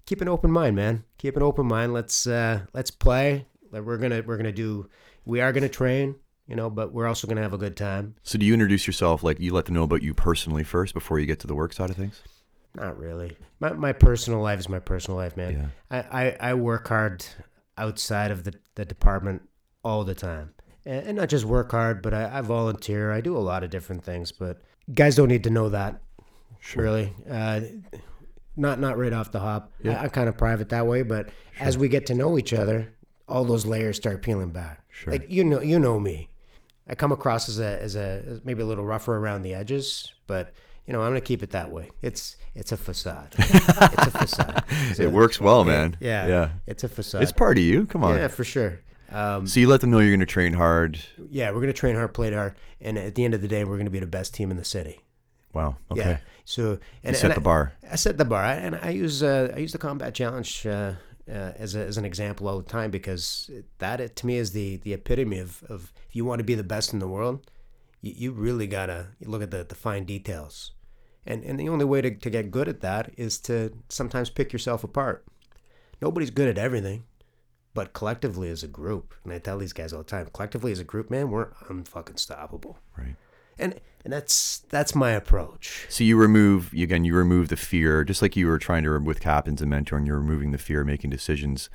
Keep an open mind, man. Keep an open mind. Let's, uh, let's play. We're going to, we're to do, we are going to train, you know, but we're also going to have a good time. So do you introduce yourself like you let them know about you personally first before you get to the work side of things? Not really. My my personal life is my personal life, man. I, I, I work hard outside of the, the department all the time. And, and not just work hard, but I, I volunteer. I do a lot of different things, but guys don't need to know that. Really. Uh, not not right off the hop. I, I'm kind of private that way, but as we get to know each other, all those layers start peeling back. Sure. Like you know you know me. I come across as a as a as maybe a little rougher around the edges, but you know I'm gonna keep it that way. It's it's a facade. <laughs> it's a facade. It's It works well, man. Yeah, Yeah. It's a facade. It's part of you. Come on. yeah, for sure. Um, So you let them know you're going to train hard. yeah, we're gonna train hard, play hard, and at the end of the day, we're gonna be the best team in the city. Wow. Okay. Yeah. So and, You set and the I- bar. I set the bar, I- and I use uh, I use the combat challenge uh, uh, as a, as an example all the time because that it, to me is the the epitome of, of if you want to be the best in the world, you, you really gotta look at the, the fine details, and and the only way to, to get good at that is to sometimes pick yourself apart. Nobody's good at everything, but collectively as a group, and I tell these guys all the time, collectively as a group, man, we're unfucking stoppable, Right. and and that's that's my approach. So you remove again. You remove the fear, just like you were trying to with captains and mentoring. You're removing the fear of making decisions.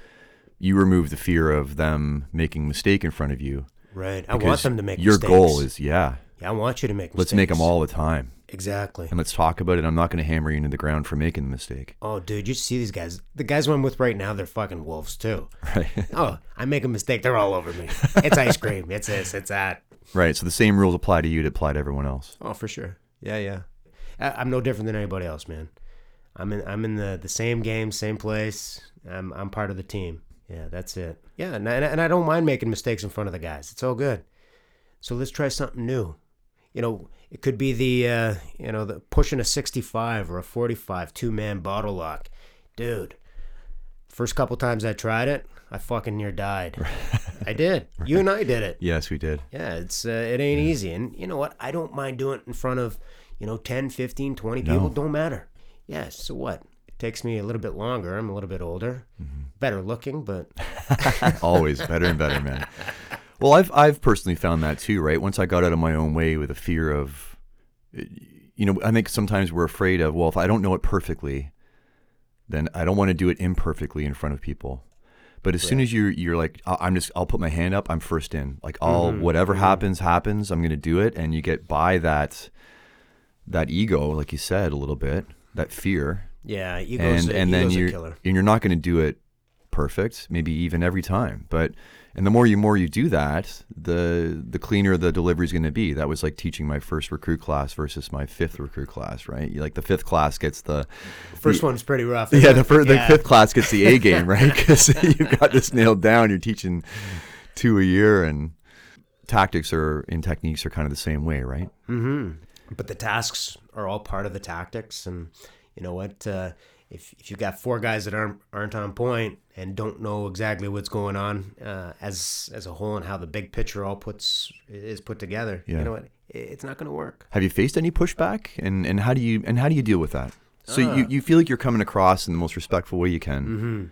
You remove the fear of them making mistake in front of you. Right. I want them to make your mistakes. goal is yeah. Yeah, I want you to make mistakes. Let's make them all the time, Exactly. and let's talk about it. I'm not going to hammer you into the ground for making the mistake. Oh, dude, you see these guys. The guys I'm with right now, they're fucking wolves too. Right. <laughs> Oh, I make a mistake, they're all over me. <laughs> It's ice cream. It's this, it's that. right. So the same rules apply to you that apply to everyone else. Oh, for sure. Yeah, yeah. I, I'm no different than anybody else, man. I'm in I'm in the, the same game, same place. I'm I'm part of the team. Yeah, that's it. Yeah, and I, and I don't mind making mistakes in front of the guys. It's all good. So let's try something new. You know, it could be the uh, you know the pushing a 65 or a 45 two man bottle lock, dude. First couple times I tried it, I fucking near died. <laughs> I did. You and I did it. Yes, we did. Yeah, it's uh, it ain't easy, and you know what? I don't mind doing it in front of, you know, 10, 15, 20 No. people, don't matter. Yeah, so what? It takes me a little bit longer. I'm a little bit older, better looking, but <laughs> Always better and better, man. <laughs> Well, I've I've personally found that too, right? Once I got out of my own way with a fear of, uh, you know, I think sometimes we're afraid of, well, if I don't know it perfectly, then I don't want to do it imperfectly in front of people. But as soon as you're you're like, "I- I'm just, I'll put my hand up, I'm first in. Like, I'll mm-hmm. whatever mm-hmm. happens, happens. I'm gonna do it, and you get by that that ego, like you said, a little bit, that fear, yeah, ego's, and a, and then you're killer. and you're not going to do it perfect, maybe even every time. But and the more you more you do that, the the cleaner the delivery is going to be. That was like teaching my first recruit class versus my fifth recruit class, right? You, like the fifth class gets the First one's pretty rough. yeah the first the fifth class gets the A <laughs> game, right? Because <laughs> you've got this nailed down. You're teaching two a year, and tactics are and techniques are kind of the same way, right? but the tasks are all part of the tactics and you know what uh, if, if you've got four guys that aren't aren't on point and don't know exactly what's going on uh, as as a whole and how the big picture all puts is put together Yeah. you know what it's not going to work Have you faced any pushback, and and how do you and how do you deal with that? So Uh. you, you feel like you're coming across in the most respectful way you can, Mm-hmm.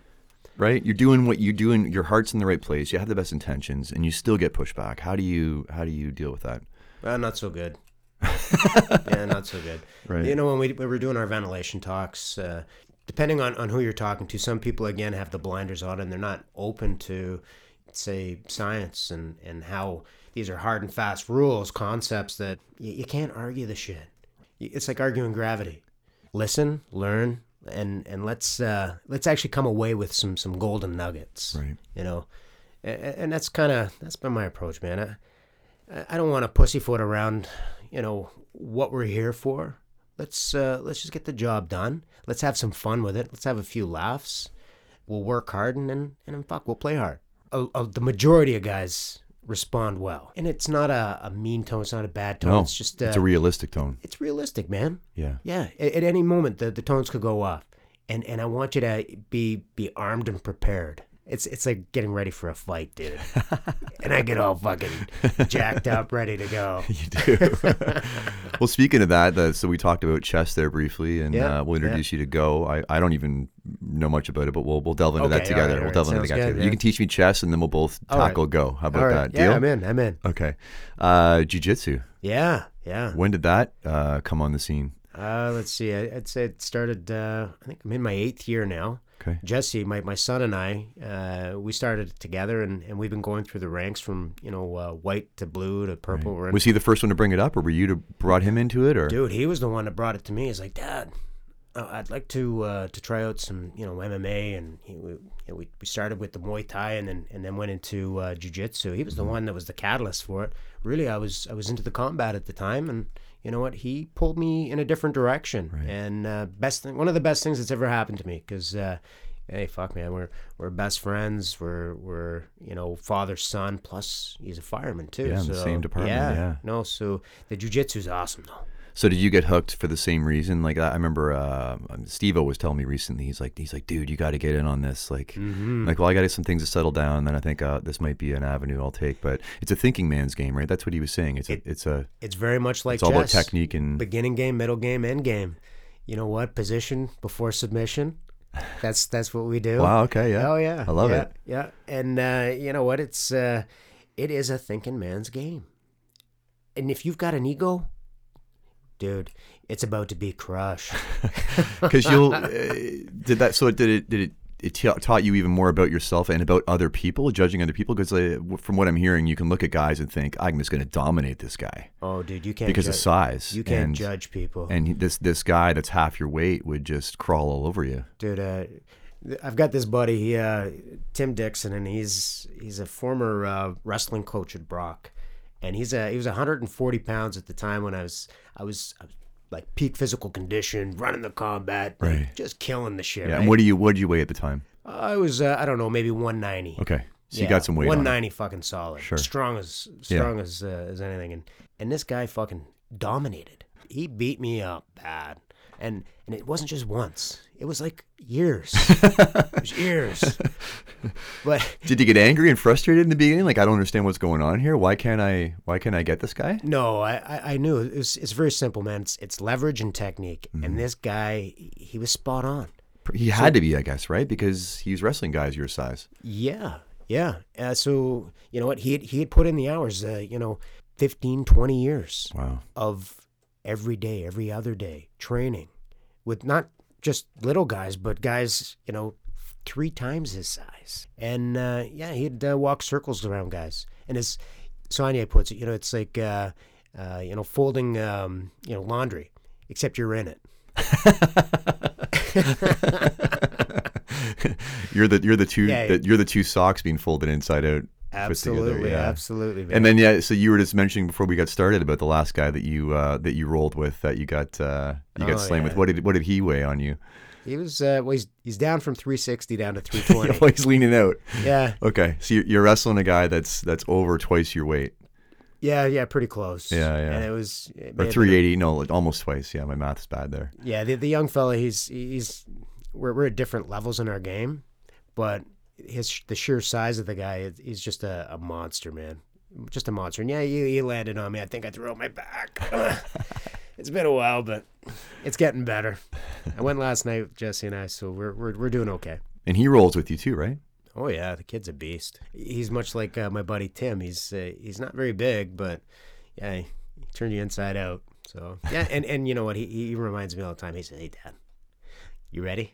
right? You're doing what you're doing. Your heart's in the right place. You have the best intentions, and you still get pushback. How do you how do you deal with that? well, not so good <laughs> yeah not so good Right. you know when we, we were doing our ventilation talks uh, depending on, on who you're talking to some people again have the blinders on and they're not open to say science and, and how these are hard and fast rules concepts that you, you can't argue the shit it's like arguing gravity listen learn and and let's uh, let's actually come away with some some golden nuggets Right. you know and, and that's kind of that's been my approach man I, I don't want to pussyfoot around, you know, what we're here for. Let's uh, let's just get the job done. Let's have some fun with it. Let's have a few laughs. We'll work hard and and, and fuck, we'll play hard. Uh, uh, the majority of guys respond well, and it's not a, a mean tone. It's not a bad tone. No, it's just uh, it's a realistic tone. it's realistic, man. Yeah. Yeah, at, at any moment the, the tones could go off, and and I want you to be be armed and prepared. It's it's like getting ready for a fight, dude. <laughs> and I get all fucking jacked up, ready to go. <laughs> You do. <laughs> well, speaking of that, the, so we talked about chess there briefly, and Yeah, uh, we'll introduce you to Go. I, I don't even know much about it, but we'll we'll delve into that together. right, we'll all right. delve into that together. yeah. You can teach me chess, and then we'll both All right. tackle Go. How about that? yeah, Deal? I'm in. I'm in. Okay. Uh, jiu-jitsu. Yeah, yeah. When did that uh, come on the scene? Uh, let's see. I, I'd say it started. Uh, I think I'm in my eighth year now. Okay. Jesse, my, my son and I, uh, we started together, and, and we've been going through the ranks from you know uh, white to blue to purple. We're Was he the first one to bring it up, or were you to brought him into it, or Dude, he was the one that brought it to me. He's like, Dad, I'd like to uh, to try out some, you know, MMA, and he, we, you know, we we started with the Muay Thai, and then and then went into uh, Jiu-Jitsu. He was the one that was the catalyst for it. Really, I was I was into the combat at the time, and you know what? He pulled me in a different direction. And uh, best thing, one of the best things that's ever happened to me, because. Uh, Hey, fuck, man, we're we're best friends. We're we're you know father son. Plus, he's a fireman too. Yeah, in the so, same department, yeah. No, so the jujitsu's awesome though. So did you get hooked for the same reason? Like I I remember uh, Steve was telling me recently. He's like, he's like, dude, you got to get in on this. Like, Mm-hmm. like, well, I got some things to settle down, and then I think uh, this might be an avenue I'll take. But it's a thinking man's game, right? That's what he was saying. It's a, it's a, It's very much like it's all about technique and beginning game, middle game, end game. You know what? Position before submission. That's that's what we do. wow. Okay, yeah. Oh yeah. I love yeah, it. Yeah. And uh, you know what? It's uh, it is a thinking man's game. And if you've got an ego, dude, it's about to be crushed. Because <laughs> you'll <laughs> uh, did that. So did it did it. It ta- taught you even more about yourself and about other people, judging other people. Because uh, from what I'm hearing, you can look at guys and think, I'm just going to dominate this guy Oh, dude, you can't because of size. you can't and, judge people. And this this guy that's half your weight would just crawl all over you. dude uh, i've got this buddy he uh, tim dixon and he's he's a former uh, wrestling coach at brock and he's a he was 140 pounds at the time when i was i was, I was like peak physical condition running the combat Right. just killing the shit Yeah. right? And what do you what did you weigh at the time? i was uh, i don't know maybe 190 Okay. So you got some weight on 190 fucking solid Sure. strong as strong as uh, as anything and and this guy fucking dominated he beat me up bad and and it wasn't just once. It was like years. <laughs> it was years. But Did you get angry and frustrated in the beginning? Like I don't understand what's going on here. Why can't I? Why can't I get this guy? no, I I, I knew it was, it's very simple, man. It's it's leverage and technique, and this guy he was spot on. He had to be, I guess, right? Because he's wrestling guys your size. Yeah, yeah. Uh, so you know what? He had, he had put in the hours. Uh, you know, 15, 20 years Wow. of every day, every other day training with not just little guys, but guys. You know, three times his size. And uh, yeah, he'd uh, walk circles around guys. And as Sonia puts it, you know, it's like uh, uh, you know folding um, you know laundry, except you're in it. <laughs> you're the you're the two Yeah. that you're the two socks being folded inside out. Put together, Absolutely, yeah. absolutely. Man. And then yeah, so you were just mentioning before we got started about the last guy that you uh, that you rolled with that you got uh, you got Oh, slain with. What did what did he weigh on you? he was uh, well, he's, he's down from 360 down to <laughs> 320. oh, he's leaning out. yeah, Okay, so you're, you're wrestling a guy that's that's over twice your weight, yeah, yeah, pretty close. Yeah, yeah. And it was it or 380. No, like, almost twice. Yeah, my math's bad there. Yeah, the, the young fella, he's he's we're we're at different levels in our game, but his the sheer size of the guy, he's just a, a monster, man. Just a monster. And yeah, he, he landed on me. I think I threw out my back. <laughs> it's been a while, but it's getting better. I went last night with Jesse and I, so we're we're we're doing okay. And he rolls with you too, right? Oh yeah, the kid's a beast. He's much like uh, my buddy Tim. He's uh, he's not very big, but yeah, he, he turned you inside out. So yeah, and and you know what? He he reminds me all the time. He says, "Hey, Dad, you ready?"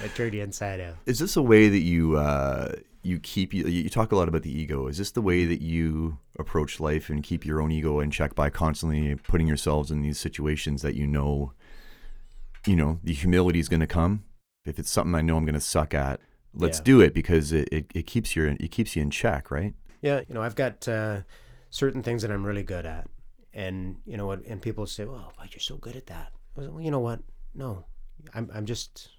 I turned you inside out. Is this a way that you uh, you keep you, you talk a lot about the ego? Is this the way that you approach life and keep your own ego in check by constantly putting yourselves in these situations that you know, you know, the humility is going to come. If it's something I know I'm going to suck at, let's Yeah. do it because it, it, it keeps you it keeps you in check, right? Yeah, you know, I've got uh, certain things that I'm really good at, and you know what? And people say, "Well, why you're so good at that?" I was, well, you know what? No, I'm I'm just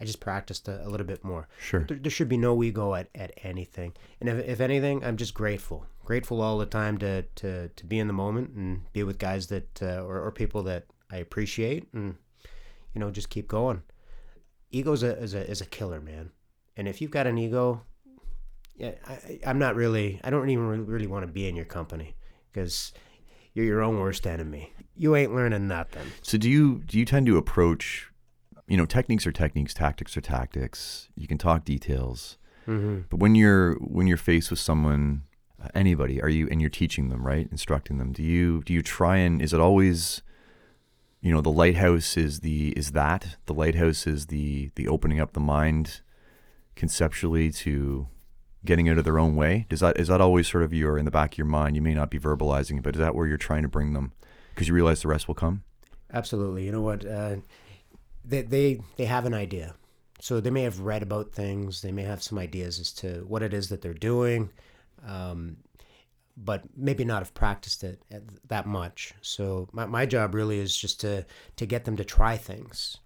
I just practiced a, a little bit more. Sure. There, there should be no ego at, at anything, and if, if anything, I'm just grateful, grateful all the time to to, to be in the moment and be with guys that uh, or or people that I appreciate, and you know, just keep going. Ego's a is a is a killer, man. And if you've got an ego, yeah, I, I'm not really. I don't even really, really want to be in your company because you're your own worst enemy. You ain't learning nothing. So do you do you tend to approach, you know, techniques are techniques, tactics are tactics. You can talk details, Mm-hmm. but when you're when you're faced with someone, uh, anybody, are you and you're teaching them, right, instructing them? Do you do you try and is it always, you know, the lighthouse is the is that the lighthouse is the the opening up the mind, conceptually to getting out of their own way? Does that is that always sort of your in the back of your mind? You may not be verbalizing it, but is that where you're trying to bring them? Because you realize the rest will come. Absolutely. You know what? Uh, they they they have an idea, so they may have read about things. They may have some ideas as to what it is that they're doing, um, but maybe not have practiced it that much. So my my job really is just to to get them to try things,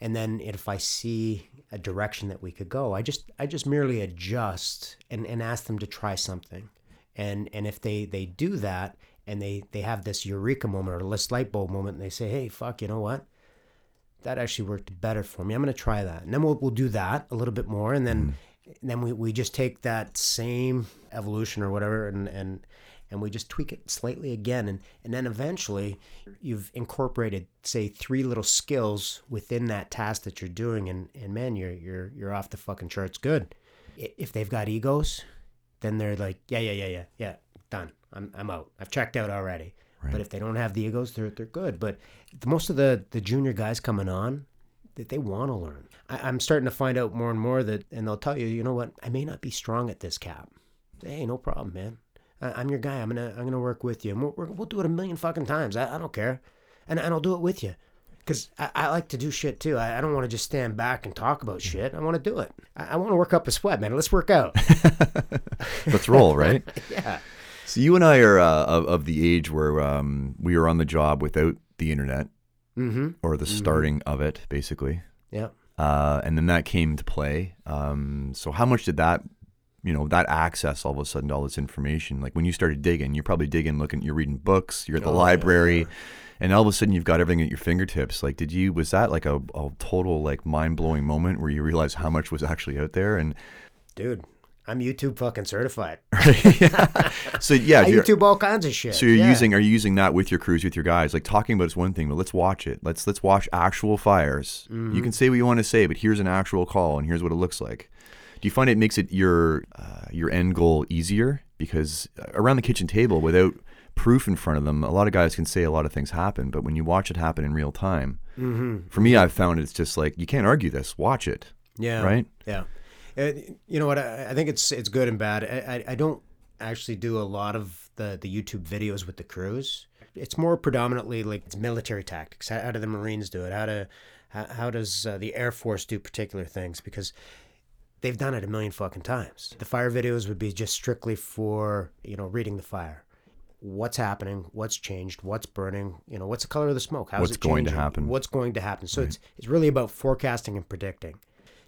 and then if I see a direction that we could go, I just I just merely adjust and, and ask them to try something, and and if they they do that and they they have this eureka moment or this light bulb moment, and they say, hey, fuck, you know what? That actually worked better for me. I'm gonna try that, and then we'll we'll do that a little bit more, and then and then we, we just take that same evolution or whatever and and and we just tweak it slightly again. And and then eventually you've incorporated say three little skills within that task that you're doing. And and man you're you're you're off the fucking charts. Good. If they've got egos then they're like yeah yeah yeah yeah yeah done. I'm, I'm out. I've checked out already. But if they don't have the egos they're, they're good. But the, most of the the junior guys coming on that they want to learn. I, I'm starting to find out more and more that, and they'll tell you, you know what, I may not be strong at this cap. Hey, no problem, man. I'm your guy. I'm gonna I'm gonna work with you, and we'll, we'll we'll do it a million fucking times. I, I don't care, and and I'll do it with you, cause I, I like to do shit too. I, I don't want to just stand back and talk about shit. I want to do it. I, I want to work up a sweat, man. Let's work out. <laughs> Let's roll, right? <laughs> yeah. So you and I are uh, of, of the age where um, we were on the job without the internet Mm-hmm. or the starting of it, basically. Yeah. Uh, and then that came to play. Um, so how much did that you know that access all of a sudden to all this information. Like when you started digging, you're probably digging, looking, you're reading books, you're at the Oh, yeah, library, and all of a sudden you've got everything at your fingertips. Like, did you was that like a, a total like mind blowing moment where you realized how much was actually out there? And Dude, I'm YouTube fucking certified. <laughs> so yeah, I YouTube all kinds of shit. So you're yeah. using are you using that with your crews with your guys? Like talking about it's one thing, but let's watch it. Let's let's watch actual fires. Mm-hmm. You can say what you want to say, but here's an actual call, and here's what it looks like. Do you find it makes it your uh, your end goal easier because around the kitchen table without proof in front of them, a lot of guys can say a lot of things happen, but when you watch it happen in real time, Mm-hmm. for me, I've found it's just like you can't argue this. Watch it, Yeah. right? Yeah. You know what? I, I think it's it's good and bad. I, I, I don't actually do a lot of the, the YouTube videos with the crews. It's more predominantly like it's military tactics. How, how do the Marines do it? How do how, how does uh, the Air Force do particular things? Because they've done it a million fucking times. The fire videos would be just strictly for you know reading the fire. What's happening? What's changed? What's burning? You know, what's the color of the smoke? How's What's it going to changing? happen? What's going to happen? So it's it's really about forecasting and predicting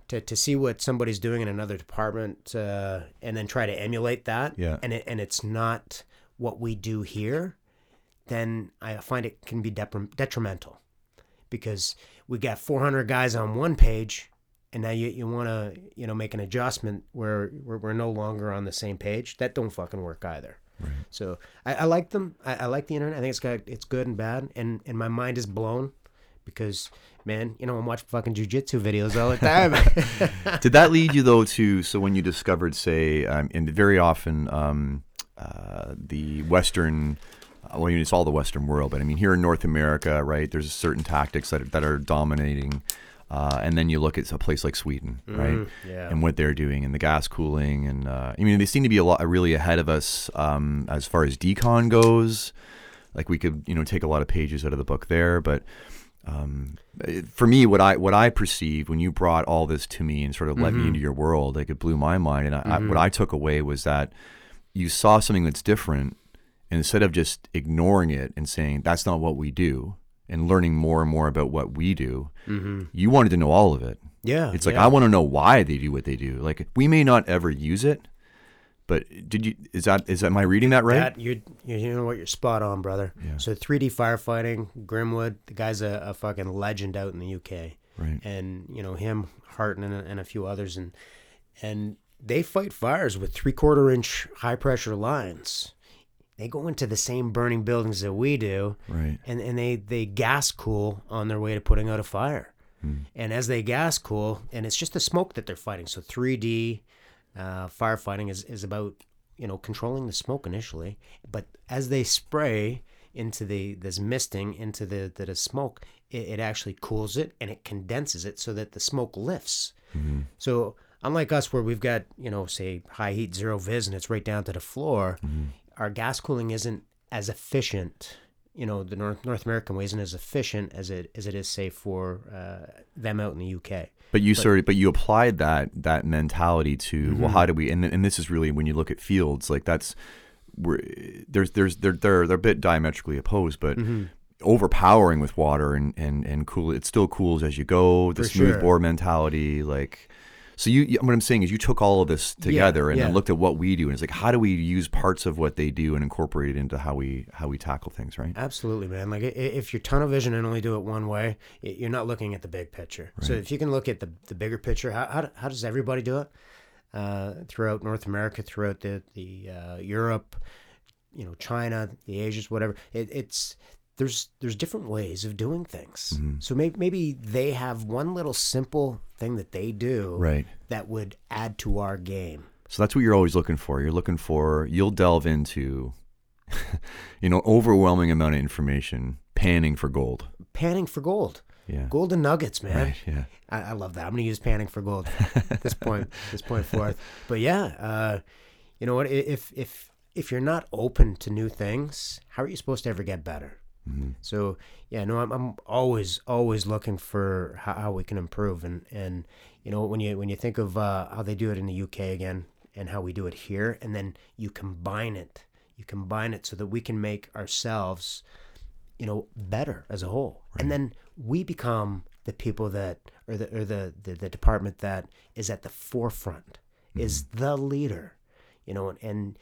to, to see what somebody's doing in another department uh, and then try to emulate that Yeah. and it, and it's not what we do here then i find it can be deprim- detrimental because we got 400 guys on one page and now you, you want to you know make an adjustment where we're, we're no longer on the same page that don't fucking work either. So I, I like them. I, I like the internet. I think it's got it's good and bad and and my mind is blown because man you know i'm watching fucking jujitsu videos all the time. <laughs> Did that lead you though to so when you discovered, say, um, and very often um, uh, the Western, uh, well, I mean, it's all the Western world, but I mean here in North America, right? There's certain tactics that are, that are dominating, uh, and then you look at a place like Sweden, right? yeah. And what they're doing and the gas cooling, and uh, I mean they seem to be a lot really ahead of us um, as far as decon goes. Like we could, you know, take a lot of pages out of the book there, but um, for me, what I what I perceived when you brought all this to me and sort of let me into your world, like it blew my mind. And I, I, what I took away was that you saw something that's different, and instead of just ignoring it and saying that's not what we do, and learning more and more about what we do, mm-hmm. you wanted to know all of it. yeah It's like yeah. I want to know why they do what they do. Like we may not ever use it, but did you? Is that is that am I reading that right? That you you know what you're spot on, brother. Yeah. So 3D firefighting, Grimwood, the guy's a, a fucking legend out in the UK, right. and you know him, Hartin, and, a- and a few others, and and they fight fires with three quarter inch high pressure lines. They go into the same burning buildings that we do, Right. and and they they gas cool on their way to putting out a fire. Hmm. And as they gas cool, and it's just the smoke that they're fighting. So 3D uh, firefighting is, is about you know controlling the smoke initially, but as they spray into the this misting into the the, the smoke, it, it actually cools it and it condenses it so that the smoke lifts. Mm-hmm. So unlike us, where we've got you know say high heat zero vis and it's right down to the floor, mm-hmm. Our gas cooling isn't as efficient. You know, the North North American way isn't as efficient as it as it is, say, for uh, them out in the UK. But you sort of, but you applied that that mentality to Mm-hmm. well, how do we? And and this is really when you look at fields like that's where there's there's they're they're they're a bit diametrically opposed, but Mm-hmm. overpowering with water and and and cool it still cools as you go. The For smooth sure. bore mentality, like. So you, what I'm saying is, you took all of this together and then yeah. looked at what we do, and it's like, how do we use parts of what they do and incorporate it into how we how we tackle things, right? Absolutely, man. Like if you're tunnel vision and only do it one way, you're not looking at the big picture. So if you can look at the, the bigger picture, how, how, how does everybody do it uh, throughout North America, throughout the the uh, Europe, you know, China, the Asians, whatever? It, it's there's there's different ways of doing things. Mm-hmm. So maybe maybe they have one little simple thing that they do Right. that would add to our game. So that's what you're always looking for. You're looking for you'll delve into <laughs> you know overwhelming amount of information, panning for gold. Panning for gold, Yeah. golden nuggets, man. Right. Yeah. I, I love that. I'm gonna use panning for gold at this point, <laughs> this point forth. But yeah, uh, you know what? If if if you're not open to new things, how are you supposed to ever get better? So yeah, no, I'm, I'm always always looking for how, how we can improve, and and you know when you when you think of uh, how they do it in the UK again, and how we do it here, and then you combine it, you combine it so that we can make ourselves you know better as a whole. And then we become the people that or the or the, the the department that is at the forefront is the leader, you know, and, and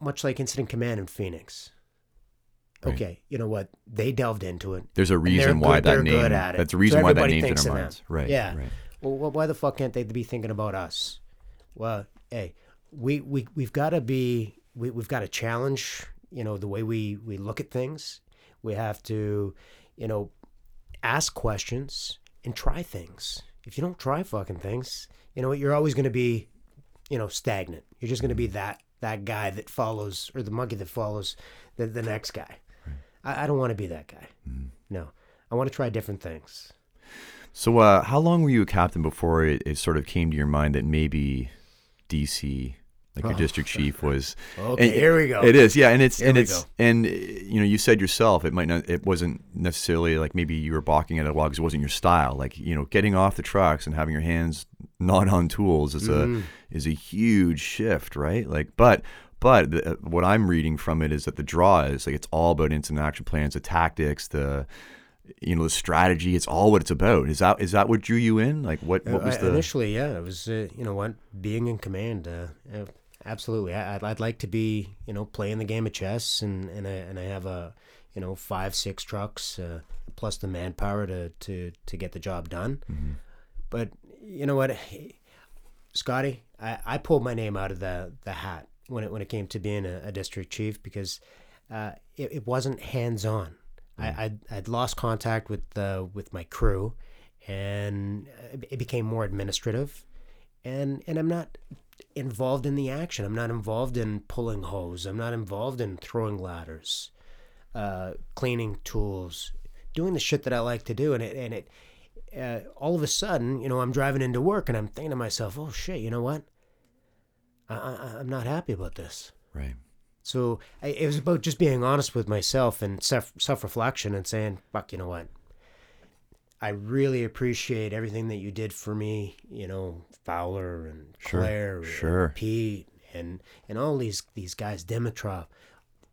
much like Incident Command in Phoenix. Right. Okay, you know what? They delved into it. There's a reason why good- that name. good at it. That's the So reason why that name's in our minds. Right. Yeah. Right. Well, why the fuck can't they be thinking about us? Well, hey, we we we've got to be we we've got to challenge, you know, the way we we look at things. We have to, you know, ask questions and try things. If you don't try fucking things, you know what, you're always going to be, you know, stagnant. You're just going to be that that guy that follows or the monkey that follows the the next guy. I, I don't want to be that guy. No. I want to try different things. So, uh, how long were you a captain before it, it sort of came to your mind that maybe DC, like your Oh. district <laughs> chief, was? Okay, and here we go. It is, yeah, and it's Here and it's go. and uh, you know you said yourself it might not it wasn't necessarily like maybe you were balking at it a while because it wasn't your style. Like you know, getting off the trucks and having your hands not on tools is Mm-hmm. a is a huge shift, right? Like, but. But the, uh, what I'm reading from it is that the draw is like it's all about incident action plans, the tactics, the you know the strategy. It's all what it's about. Is that is that what drew you in? Like what what was Uh, the initially? Yeah, it was uh, you know what being in command. Uh, absolutely, I, I'd, I'd like to be you know playing the game of chess, and and I and I have a you know five six trucks uh, plus the manpower to to to get the job done. Mm-hmm. But you know what, <sighs> Scotty, I, I pulled my name out of the the hat when it when it came to being a, a district chief because uh, it, it wasn't hands on. I I'd, I'd lost contact with uh, with my crew, and uh, it became more administrative, and and I'm not involved in the action. I'm not involved in pulling hose. I'm not involved in throwing ladders, uh, cleaning tools, doing the shit that I like to do, and it and it. Uh, all of a sudden, you know, I'm driving into work and I'm thinking to myself, "Oh shit, you know what? I, I, I'm not happy about this." right? So I, it was about just being honest with myself and self self reflection and saying, "Fuck, you know what? I really appreciate everything that you did for me. You know, Fowler and Sure, Claire, and sure. Pete, and and all these these guys, Dimitrov.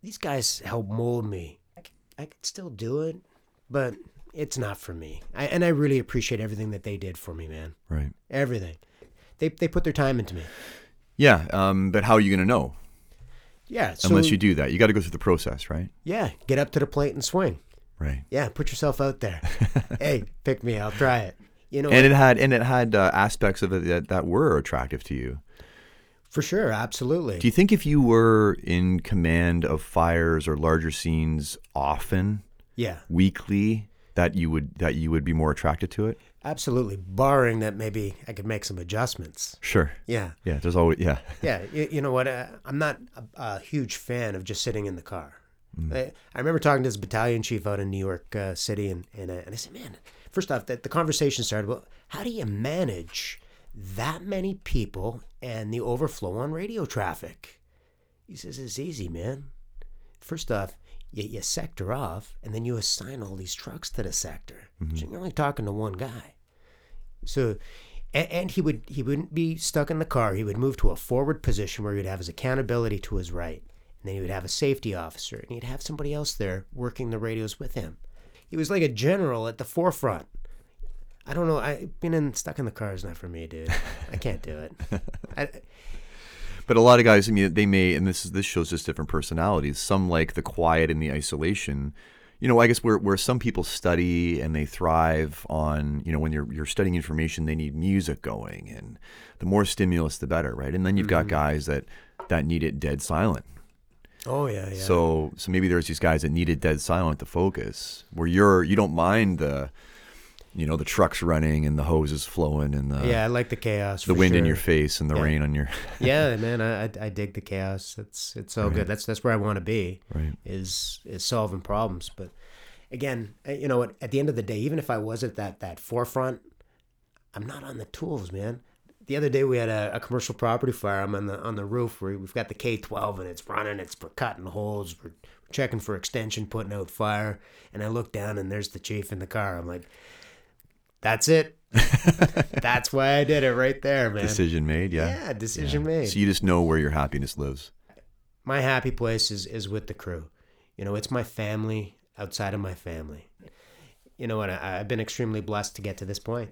These guys helped mold me. I, I could still do it, but it's not for me. I, and I really appreciate everything that they did for me, man. Right. Everything. They they put their time into me. Yeah, um, but how are you going to know Yeah. So, unless you do that? You got to go through the process, right? Yeah. Get up to the plate and swing. Right. Yeah, put yourself out there. <laughs> hey, pick me. I'll try it. You know, And it had and it had uh, aspects of it that, that were attractive to you. for sure, absolutely. Do you think if you were in command of fires or larger scenes often, yeah, weekly, that you would that you would be more attracted to it? Absolutely. Barring that, maybe I could make some adjustments. Sure. Yeah, Yeah. There's always yeah. <laughs> yeah. You, you know what? Uh, I'm not a, a huge fan of just sitting in the car. I, I remember talking to this battalion chief out in New York uh, City, and and, uh, and I said, man, first off, the, the conversation started. Well, how do you manage that many people and the overflow on radio traffic? He says it's easy, man. First off, you, you sector off, and then you assign all these trucks to the sector. Mm-hmm. So you're only talking to one guy. So, and, and he would he wouldn't be stuck in the car. He would move to a forward position where he would have his accountability to his right, and then he would have a safety officer, and he'd have somebody else there working the radios with him. He was like a general at the forefront. I don't know. I being in, stuck in the car is not for me, dude. I can't do it. <laughs> I, But a lot of guys, I mean, they may, and this is this shows just different personalities. Some like the quiet and the isolation. You know, I guess where where some people study and they thrive on, you know, when you're you're studying information, they need music going, and the more stimulus, the better, right? And then you've got mm-hmm. guys that that need it dead silent. oh yeah, yeah. So so maybe there's these guys that need it dead silent to focus, where you're you don't mind the, you know, the trucks running and the hoses flowing and the yeah, I like the chaos. the wind in your face and the Yeah. rain on your <laughs> yeah, man, I, I dig the chaos. It's it's so good. That's that's where I want to be. right. Is is solving problems. But again, you know what? At the end of the day, even if I was at that that forefront, I'm not on the tools, man. The other day we had a, a commercial property fire. I'm on the on the roof where we've got the K12 and it's running. It's for cutting holes. We're checking for extension, putting out fire. And I look down and there's the chief in the car. I'm like, that's it. <laughs> that's why I did it right there, man. Decision made, yeah. Yeah, decision made. So you just know where your happiness lives. my happy place is is with the crew. You know, it's my family outside of my family. You know what? I, I've been extremely blessed to get to this point.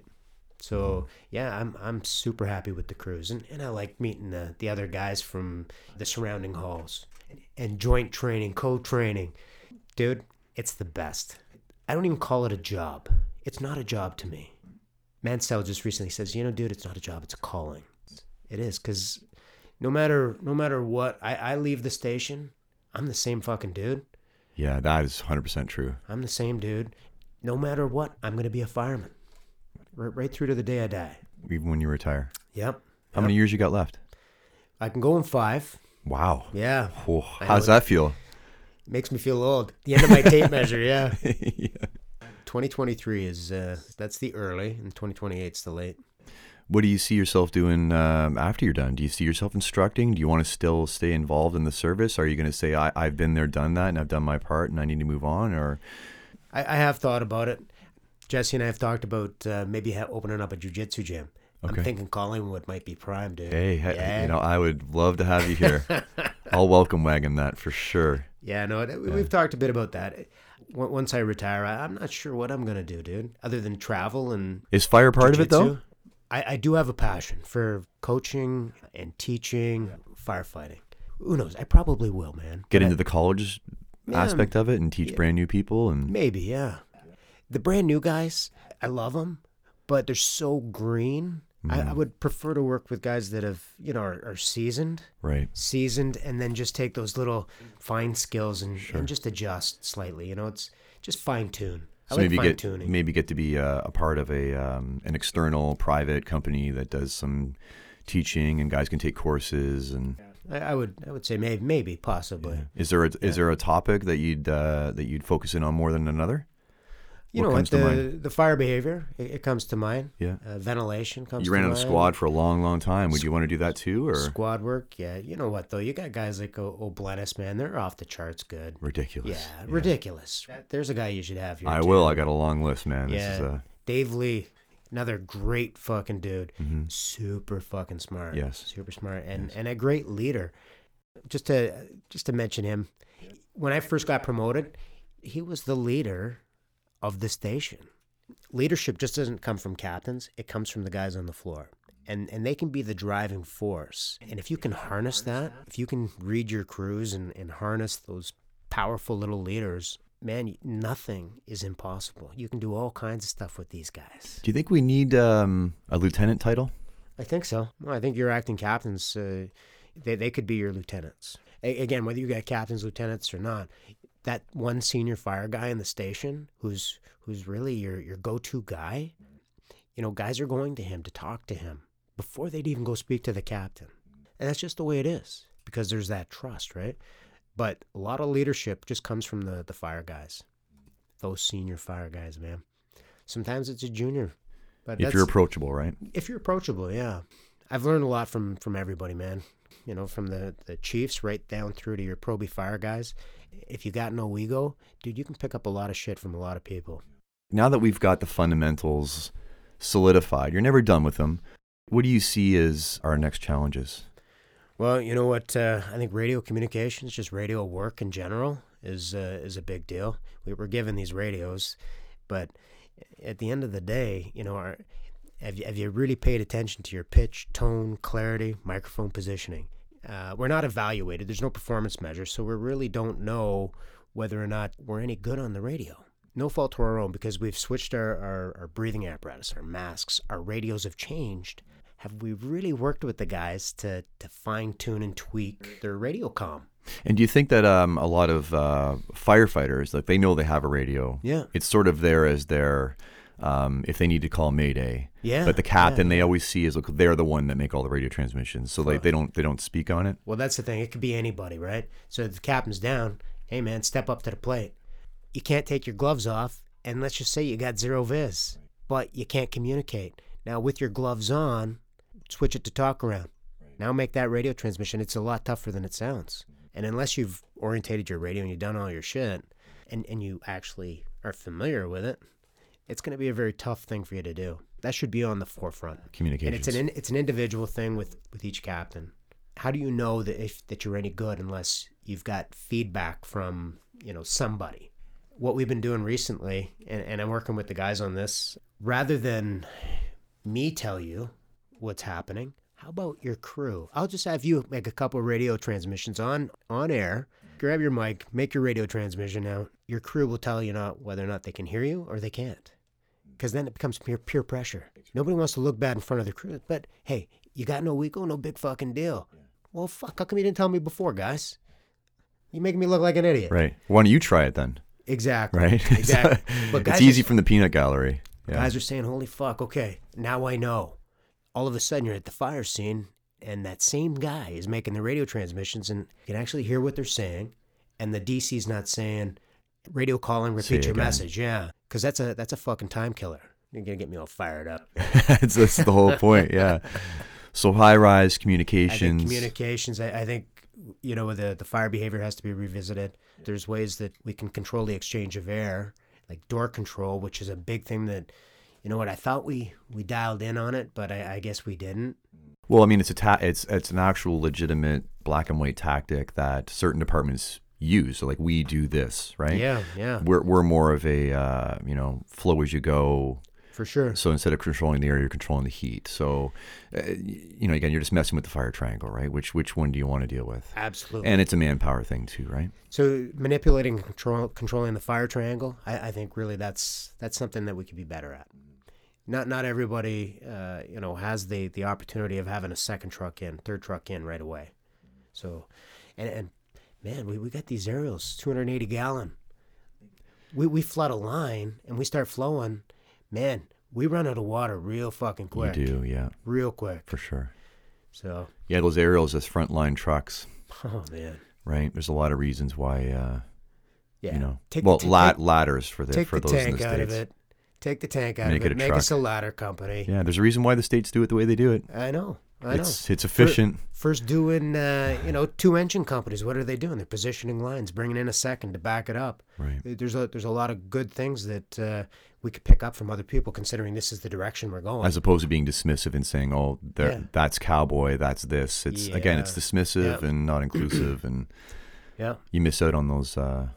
So mm-hmm. yeah, I'm I'm super happy with the crews, and, and I like meeting the, the other guys from the surrounding halls, and, and joint training, co-training, dude. It's the best. I don't even call it a job. It's not a job to me. Mansell just recently says, you know, dude, it's not a job, it's a calling. It is because no matter no matter what, I, I leave the station, I'm the same fucking dude. Yeah, that is 100% true. I'm the same dude. No matter what, I'm gonna be a fireman, right, right through to the day I die. Even when you retire. Yep. How many years you got left? I can go in five. Wow. Yeah, Oh, I how's that feel? makes me feel old. The end of my tape measure. Yeah. <laughs> yeah. 2023 is uh, that's the early, and 2028 is the late. What do you see yourself doing um, after you're done? Do you see yourself instructing? Do you want to still stay involved in the service? Are you going to say, I, I've been there, done that, and I've done my part, and I need to move on? Or I, I have thought about it. Jesse and I have talked about uh, maybe ha- opening up a jujitsu gym. Okay. I'm thinking Collingwood might be prime, dude. hey, he- Yeah. you know, I would love to have you here. <laughs> I'll welcome wagon that for sure. Yeah, no, we've talked a bit about that. On- Once I retire, I- I'm not sure what I'm gonna do, dude. Other than travel and Is fire part of it though? I, I do have a passion for coaching and teaching, firefighting. Who knows? I probably will, man. Get into I- the college Yeah, aspect of it and teach yeah. brand new people and Maybe, yeah. The brand new guys, I love them, but they're so green. I, Mm. I would prefer to work with guys that have, you know, are, are seasoned, right. seasoned, and then just take those little fine skills and, and just adjust slightly. You know, it's just fine tune. I So like maybe fine get tuning. maybe get to be a, a part of a um, an external private company that does some teaching and guys can take courses and I, I would, I would say maybe, maybe, possibly. is there a, is there a topic that you'd uh, that you'd focus in on more than another? You What know, comes what, to the mind? the fire behavior, it, it comes to mind. Yeah. Uh, ventilation comes. You to ran on a mind. squad for a long, long time. Would you want to do that too, or Squad work, yeah. You know what though? You got guys like O- O'Blennis, man. They're off the charts good. ridiculous? Yeah, ridiculous. There's a guy you should have here. I too. will. I got a long list, man. This is Yeah. a Dave Lee, another great fucking dude. Super fucking smart. Mm-hmm. Yes. Super smart and and a great leader. Just to just to mention him, when I first got promoted, he was the leader of the station. Leadership just doesn't come from captains; it comes from the guys on the floor. And, and they can be the driving force. And if you can harness that, if you can read your crews and, and harness those powerful little leaders, man, nothing is impossible. You can do all kinds of stuff with these guys. Do you think we need um, a lieutenant title? I think so. Well, I think your acting captains, uh, they, they could be your lieutenants. A- again, whether you got captains, lieutenants, or not, that one senior fire guy in the station who's who's really your, your go-to guy, you know, guys are going to him to talk to him before they'd even go speak to the captain. And that's just the way it is because there's that trust, right? But a lot of leadership just comes from the, the fire guys, those senior fire guys, man. Sometimes it's a junior. But If you're approachable, right? if you're approachable, yeah. I've learned a lot from from everybody, man. You know, from the the chiefs right down through to your proby fire guys. If you got no ego, dude, you can pick up a lot of shit from a lot of people. Now that we've got the fundamentals solidified, you're never done with them. What do you see as our next challenges? Well, you know what? Uh, I think radio communications, just radio work in general, is uh, is a big deal. We were given these radios, but at the end of the day, you know, our, have you, have you really paid attention to your pitch, tone, clarity, microphone positioning? Uh, we're not evaluated. There's no performance measure, so we really don't know whether or not we're any good on the radio. No fault to our own because we've switched our, our, our breathing apparatus, our masks, our radios have changed. Have we really worked with the guys to, to fine tune and tweak their radio comm? And do you think that um, a lot of uh, firefighters, like they know they have a radio, Yeah. it's sort of there as their, um, if they need to call Mayday. Yeah. But the captain they always see is look, they're the one that make all the radio transmissions, so like they don't they don't speak on it. Well, that's the thing. It could be anybody, right? So if the captain's down, hey man, step up to the plate. You can't take your gloves off, and let's just say you got zero vis, but you can't communicate. Now with your gloves on, switch it to talk around. Now make that radio transmission. It's a lot tougher than it sounds. And unless you've orientated your radio and you've done all your shit, and and you actually are familiar with it, it's going to be a very tough thing for you to do. That should be on the forefront. Communication. And it's an it's an individual thing with with each captain. How do you know that if that you're any good unless you've got feedback from you know somebody? What we've been doing recently, and, and I'm working with the guys on this, rather than me tell you what's happening. How about your crew? I'll just have you make a couple radio transmissions on on air. Grab your mic, make your radio transmission now. Your crew will tell you not whether or not they can hear you or they can't. Because then it becomes peer, peer pressure. Nobody wants to look bad in front of their crew. But hey, you got no Wico, oh, no big fucking deal. Well, fuck, how come you didn't tell me before, guys? You making me look like an idiot. Right. Why don't you try it then? Exactly. Right. <laughs> Exactly. But it's easy from the peanut gallery. Yeah. Guys are saying, holy fuck, okay, now I know. All of a sudden, you're at the fire scene, and that same guy is making the radio transmissions, and you can actually hear what they're saying. And the DC's not saying, radio calling, repeat your again. message. Yeah. Because that's a, that's a fucking time killer. You're going to get me all fired up. <laughs> that's, that's the whole point. Yeah. So high rise I think communications. communications, I, I think, you know, the, the fire behavior has to be revisited. There's ways that we can control the exchange of air, like door control, which is a big thing that, you know what, I thought we, we dialed in on it, but I, I guess we didn't. Well, I mean, it's a ta- it's it's an actual legitimate black and white tactic that certain departments use. So like we do this, right? Yeah, yeah, We're we're more of a uh, you know flow as you go. for sure. So instead of controlling the air, you're controlling the heat. So uh, you know again, you're just messing with the fire triangle, right? Which which one do you want to deal with? Absolutely. And it's a manpower thing too, right? so manipulating, control, controlling the fire triangle, I, I think really that's that's something that we could be better at. Not not everybody, uh, you know, has the the opportunity of having a second truck in, third truck in right away. So, and and man, we, we got these aerials, 280 gallon. We we flood a line and we start flowing, man. We run out of water real fucking quick. You do, yeah, real quick. for sure. So, Yeah, those aerials as frontline trucks, <laughs> oh man, right? There's a lot of reasons why. Uh, yeah. You know, Take well, the, take, ladders for the take for the those in tank the out states. of it. Take the tank out Make of it it. Make us a ladder company. Yeah, there's a reason why the states do it the way they do it. I know. I know. It's it's efficient. First doing, uh, you know, two engine companies. What are they doing? They're positioning lines, bringing in a second to back it up. Right. There's a there's a lot of good things that uh, we could pick up from other people, considering this is the direction we're going. As opposed to being dismissive and saying, "Oh, Yeah. that's cowboy, that's this." It's again, it's dismissive Yeah. and not inclusive, and <clears throat> yeah. you miss out on those uh,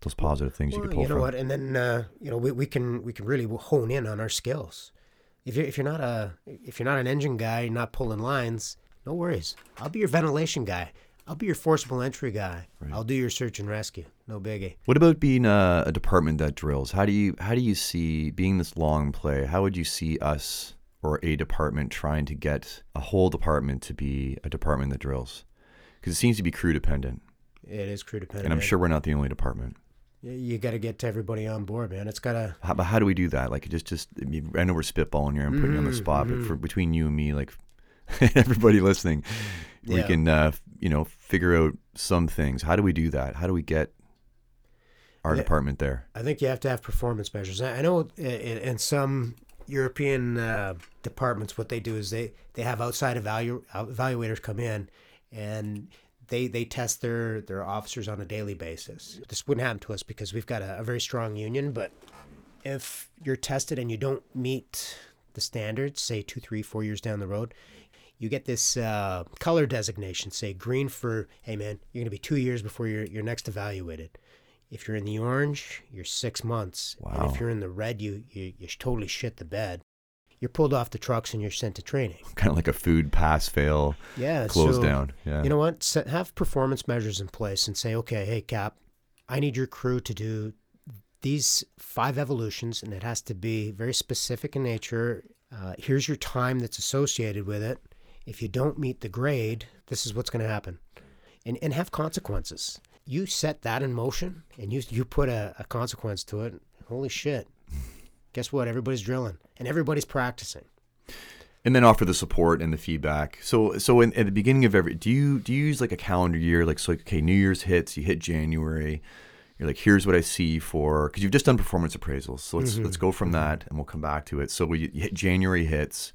those positive things you Well, could pull you know from. what? And then uh, you know we, we can we can really hone in on our skills. If you're if you're not a if you're not an engine guy, you're not pulling lines. No worries. I'll be your ventilation guy. I'll be your forcible entry guy. Right. I'll do your search and rescue. No biggie. What about being a, a department that drills? How do you how do you see being this long play? How would you see us or a department trying to get a whole department to be a department that drills? Because it seems to be crew dependent, It is crew dependent. and I'm sure we're not the only department. You, got to get to everybody on board, man. It's gotta. How, but how do we do that? Like, just, just I, mean, I know we're spitballing here and putting you on the Mhm, spot, but mhm. for between you and me, like <laughs> everybody listening, we can, uh, you know, figure out some things. How do we do that? How do we get our Yeah. department there? I think you have to have performance measures. I I know in, in some European uh, departments, what they do is they, they have outside evalu- evaluators come in and they they test their, their officers on a daily basis. This wouldn't happen to us because we've got a, a very strong union, but if you're tested and you don't meet the standards, say two, three, four years down the road, you get this uh, color designation, say green for, hey man, you're going to be two years before you're, you're next evaluated. If you're in the orange, you're six months. And Wow. if you're in the red, you, you, you totally shit the bed. You're pulled off the trucks and you're sent to training. Kind of like a food pass fail, Yeah. close so, down. Yeah. You know what? Set, have performance measures in place and say, okay, hey, Cap, I need your crew to do these five evolutions, and it has to be very specific in nature. Uh, here's your time that's associated with it. If you don't meet the grade, this is what's going to happen. And, and have consequences. You set that in motion and you, you put a, a consequence to it. Holy shit. Guess what? Everybody's drilling and everybody's practicing. and then offer the support and the feedback. So, so in, at the beginning of every, do you do you use like a calendar year? Like, so like, okay, New Year's hits, you hit January. You're like, here's what I see for because you've just done performance appraisals. So let's mm-hmm. let's go from that, and we'll come back to it. So we you hit January hits.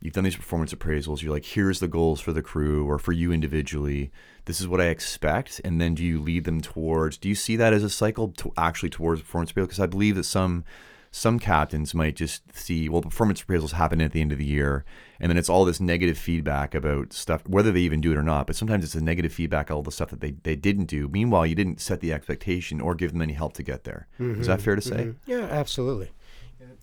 You've done these performance appraisals. You're like, here's the goals for the crew or for you individually. This is what I expect, and then do you lead them towards? Do you see that as a cycle to actually towards performance appraisal? Because I believe that some some captains might just see well performance appraisals happen at the end of the year and then it's all this negative feedback about stuff whether they even do it or not but sometimes it's a negative feedback all the stuff that they, they didn't do meanwhile you didn't set the expectation or give them any help to get there. Is that fair to say Mhm. Yeah, absolutely.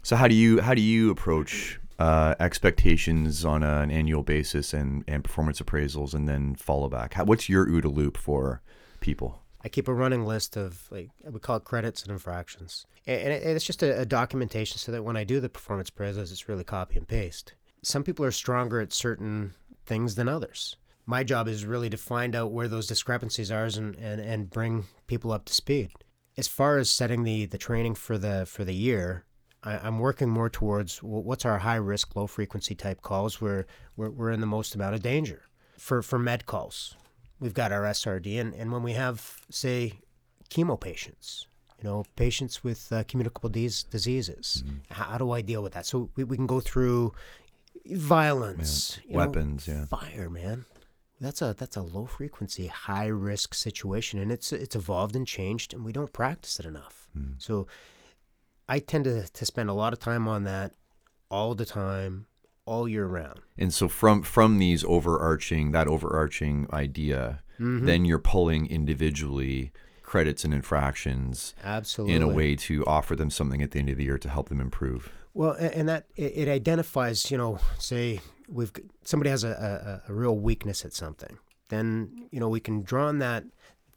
so how do you how do you approach uh, expectations on a, an annual basis and, and performance appraisals and then follow back? How, what's your OODA loop for people? I keep a running list of like we call it credits and infractions, and, it's just a, a, documentation so that when I do the performance appraisals, it's really copy and paste. Some people are stronger at certain things than others. My job is really to find out where those discrepancies are and, and, and bring people up to speed. As far as setting the, the training for the for the year, I, am working more towards what's our high risk, low frequency type calls where we're, we're in the most amount of danger. For, for med calls, we've got our SRD. And, and when we have, say, chemo patients, you know, patients with uh, communicable disease, diseases, mm-hmm. how, how, do I deal with that? So we, we can go through violence, weapons, know, yeah, fire, man. That's a that's a low frequency, high risk situation, and it's it's evolved and changed, and we don't practice it enough. Mm. So I tend to, to spend a lot of time on that all the time, all year round. And so from from these overarching that overarching idea, mm-hmm. then you're pulling individually credits and infractions absolutely in a way to offer them something at the end of the year to help them improve. Well, and that it identifies, you know, say we've somebody has a, a, a real weakness at something, then you know we can draw on that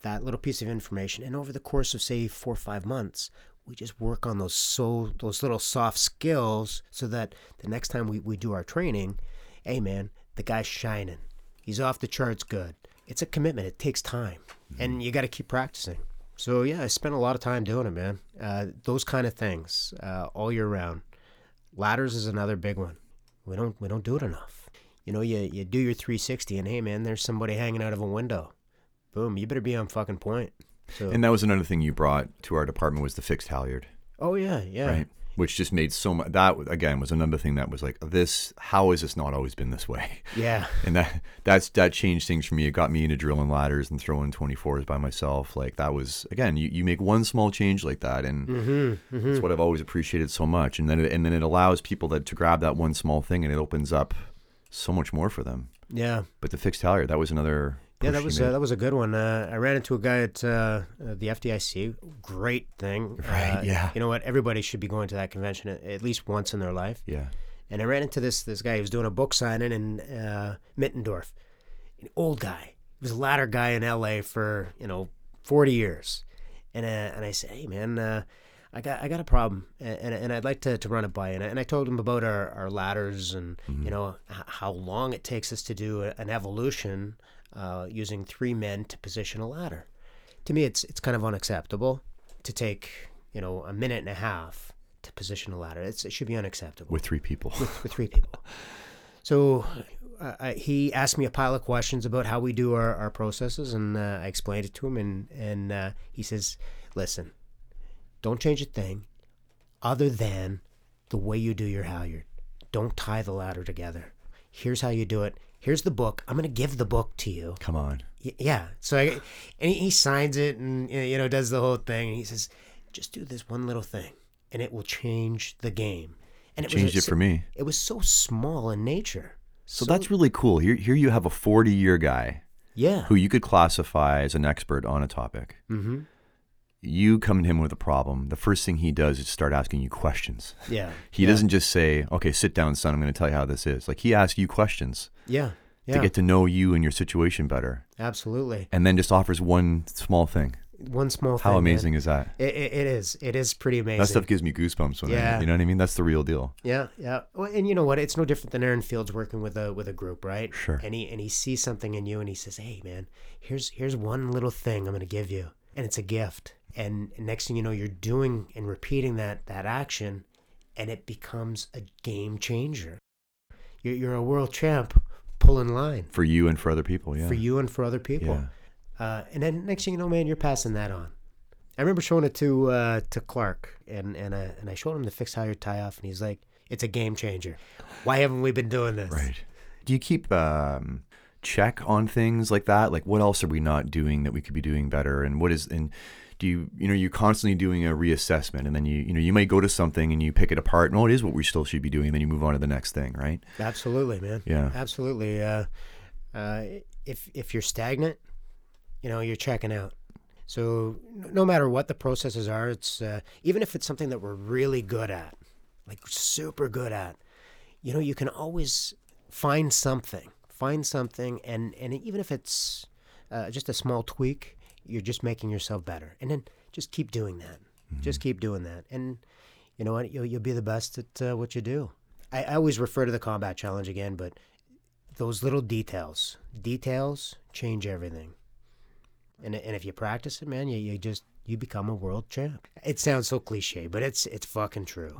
that little piece of information, and over the course of say four or five months, we just work on those so those little soft skills so that the next time we, we do our training, hey man, the guy's shining. He's off the charts good. It's a commitment. It takes time. Mm-hmm. And you got to keep practicing. So yeah, I spent a lot of time doing it, man. Uh, those kind of things uh, all year round. Ladders is another big one. We don't we don't do it enough. You know, you you do your 360, and hey, man, there's somebody hanging out of a window. Boom, you better be on fucking point. So, and that was another thing you brought to our department was the fixed halyard. Oh yeah, yeah. Right. Which just made so much. That again was another thing that was like this. How has this not always been this way? <laughs> Yeah. And that that's that changed things for me. It got me into drilling ladders and throwing twenty fours by myself. Like that was again. You, you make one small change like that, and mm-hmm, mm-hmm. that's what I've always appreciated so much. And then it, and then it allows people that to grab that one small thing, and it opens up so much more for them. Yeah. But the fixed halyard, that was another yeah, that was uh, that was a good one. Uh, I ran into a guy at uh, the FDIC. Great thing. Right. Uh, yeah. You know what? Everybody should be going to that convention at, at, least once in their life. Yeah. And I ran into this this guy. He was doing a book signing in uh, Mittendorf. An old guy. He was a ladder guy in L.A. for you know forty years. And uh, and I said, hey man. I got I got a problem, and, and, I'd like to, to run it by you. And I told him about our, our ladders and mm-hmm. you know how long it takes us to do an evolution uh, using three men to position a ladder. To me, it's it's kind of unacceptable to take you know a minute and a half to position a ladder. It's, it should be unacceptable with three people. With, with three people. <laughs> So uh, he asked me a pile of questions about how we do our, our processes, and uh, I explained it to him, and and uh, he says, "Listen, don't change a thing, other than the way you do your halyard. Don't tie the ladder together. Here's how you do it here's the book. I'm going to give the book to you. Come on. Y- yeah. So I, and he, he signs it and, you know, does the whole thing. And he says, just do this one little thing and it will change the game. And it, changed it for me. It was so small in nature. So, so that's really cool. Here, here you have a 40 year guy. Yeah. Who you could classify as an expert on a topic. Mm-hmm you come to him with a problem, the first thing he does is start asking you questions. Yeah. he yeah. doesn't just say, "Okay, sit down, son. I'm going to tell you how this is." Like he asks you questions. Yeah. Yeah. To get to know you and your situation better. Absolutely. And then just offers one small thing. One small thing. How amazing man. is that? It, it, it is. It is pretty amazing. That stuff gives me goosebumps when yeah. I, you know what I mean? That's the real deal. Yeah, yeah. Well, and you know what? It's no different than Aaron Fields working with a with a group, right? Sure. And he and he sees something in you and he says, "Hey, man, here's here's one little thing I'm going to give you." And it's a gift and next thing you know you're doing and repeating that that action and it becomes a game changer you're, you're a world champ pulling line. For you and for other people yeah. For you and for other people. Yeah. uh, and then next thing you know man you're passing that on. I remember showing it to uh, to clark and and, I, and i showed him the fixed halyard tie off and he's like it's a game changer. Why haven't we been doing this? Right. Do you keep um, check on things like that? Like what else are we not doing that we could be doing better? And what is and do you you know you're constantly doing a reassessment and then you you know you might go to something and you pick it apart and oh it is what we still should be doing and then you move on to the next thing right? Absolutely man. Yeah. Absolutely. Uh, uh, if if you're stagnant you know you're checking out. So no matter what the processes are it's uh, even if it's something that we're really good at like super good at you know, you can always find something, find something, and and even if it's uh, just a small tweak, you're just making yourself better, and then just keep doing that. Just keep doing that, and you know what? You'll you'll be the best at uh, what you do. I, I always refer to the combat challenge again, but those little details, details change everything. And and if you practice it, man, you, you just you become a world champ. It sounds so cliche, but it's it's fucking true.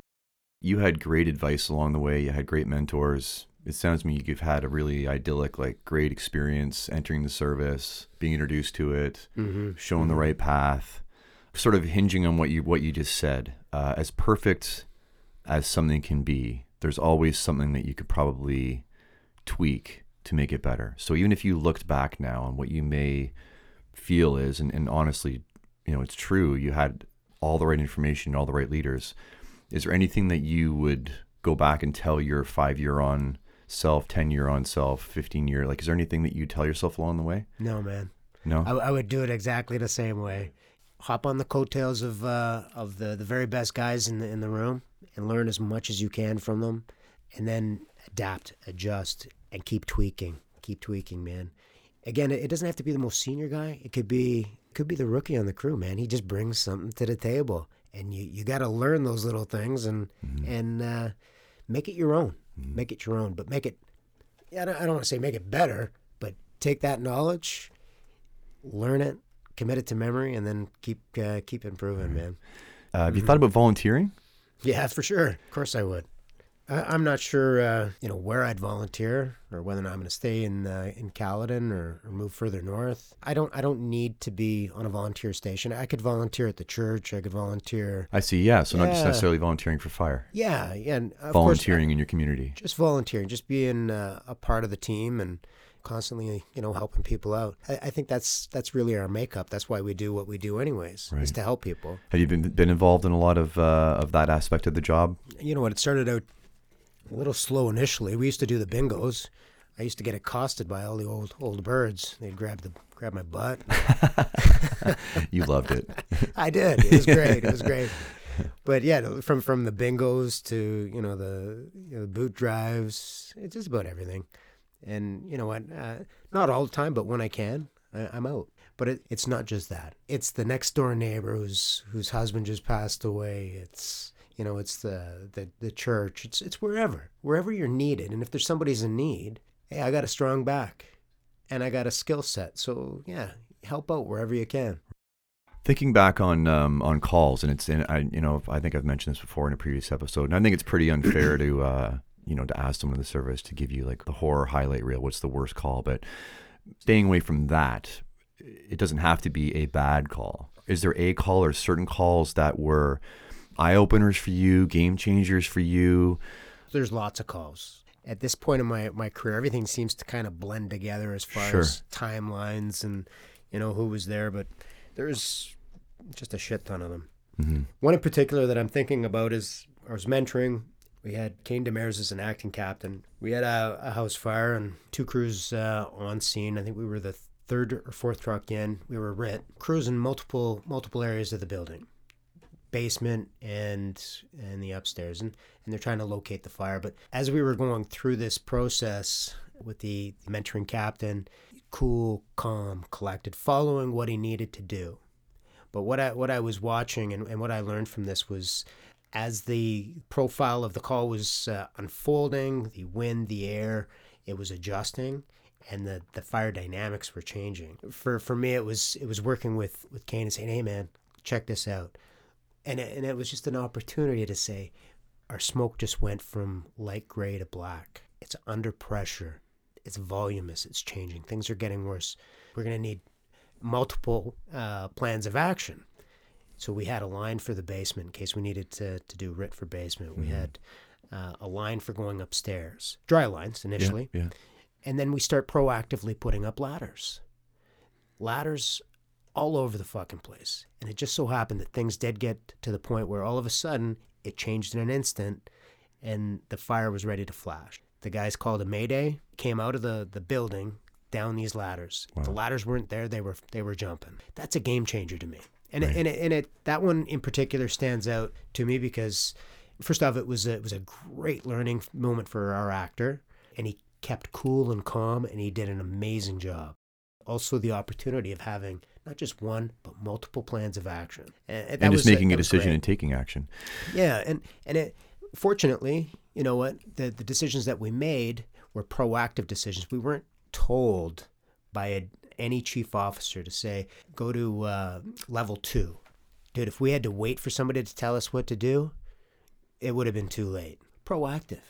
You had great advice along the way. You had great mentors. It sounds to me you've had a really idyllic, like great experience entering the service, being introduced to it, Mm-hmm. shown the right path, sort of hinging on what you what you just said. Uh, as perfect as something can be, there's always something that you could probably tweak to make it better. So even if you looked back now on what you may feel is, and, and honestly, you know, it's true, you had all the right information, all the right leaders. Is there anything that you would go back and tell your five year on self, 10 year on self, 15 year? Like, is there anything that you tell yourself along the way? No, man. No? I, I would do it exactly the same way. Hop on the coattails of uh, of the, the very best guys in the in the room and learn as much as you can from them, and then adapt, adjust, and keep tweaking. Keep tweaking, man. Again, it, it doesn't have to be the most senior guy. It could be could be the rookie on the crew, man. He just brings something to the table, and you you got to learn those little things and and uh, make it your own. Make it your own, but make it. Yeah, I don't, I don't want to say make it better, but take that knowledge learn it, commit it to memory, and then keep uh, keep improving, man. Uh, have you thought about volunteering? Yeah, for sure. Of course, I would. I, I'm not sure, uh, you know, where I'd volunteer or whether or not I'm going to stay in uh, in Caledon or, or move further north. I don't. I don't need to be on a volunteer station. I could volunteer at the church. I could volunteer. I see. Yeah. So not just necessarily volunteering for fire, Yeah, yeah. And of course, volunteering in your community. just volunteering, just being uh, a part of the team and constantly, you know, helping people out. I, I think that's that's really our makeup. That's why we do what we do, anyways, is to help people. Have you been been involved in a lot of uh, of that aspect of the job? You know what? It started out a little slow initially. We used to do the bingos. I used to get accosted by all the old old birds. They'd grab the grab my butt. <laughs> You loved it. <laughs> I did. It was great. It was <laughs> great. But yeah, from from the bingos to you know the you know, the boot drives, it's just about everything. And you know what? Uh, not all the time, but when I can, I, I'm out. But it, it's not just that. It's the next door neighbor whose whose husband just passed away. It's you know, it's the the, the church. It's it's wherever wherever you're needed. And if there's somebody's in need, hey, I got a strong back, and I got a skill set. So yeah, help out wherever you can. Thinking back on um, on calls, and it's and I you know I think I've mentioned this before in a previous episode, and I think it's pretty unfair to uh, you know to ask someone in the service to give you like the horror highlight reel. What's the worst call? But staying away from that, it doesn't have to be a bad call. Is there a call or certain calls that were eye openers for you, game changers for you? there's lots of calls. At this point in my, my career, everything seems to kind of blend together as far Sure. as timelines and you know who was there, but there's just a shit ton of them. Mm-hmm. One in particular that I'm thinking about is I was mentoring. We had Kane Demers as an acting captain. We had a, a house fire and two crews uh, on scene. I think we were the third or fourth truck in. We were RIT crews in multiple multiple areas of the building, basement and and the upstairs, and and they're trying to locate the fire. But as we were going through this process with the mentoring captain, cool, calm, collected, following what he needed to do. But what I what I was watching and, and what I learned from this was as the profile of the call was uh, unfolding, the wind, the air, it was adjusting and the, the fire dynamics were changing. For for me it was it was working with, with Kane and saying, Hey man, check this out. And it, and it was just an opportunity to say, our smoke just went from light gray to black. It's under pressure. It's voluminous. It's changing. Things are getting worse. We're going to need multiple uh, plans of action. So we had a line for the basement in case we needed to, to do RIT for basement. We had uh, a line for going upstairs, dry lines initially. Yeah. And then we start proactively putting up ladders. Ladders all over the fucking place. And it just so happened that things did get to the point where all of a sudden it changed in an instant and the fire was ready to flash. The guys called a mayday, came out of the, the building down these ladders. The ladders weren't there, they were they were jumping. That's a game changer to me. And it, and it, and it that one in particular stands out to me because First off, it was a, it was a great learning moment for our actor, and he kept cool and calm, and he did an amazing job. Also, the opportunity of having not just one but multiple plans of action, and, and just making a, a decision and taking action. Yeah, and and it fortunately, you know what, the the decisions that we made were proactive decisions. We weren't told by a, any chief officer to say go to uh, level two, dude. If we had to wait for somebody to tell us what to do, it would have been too late. Proactive.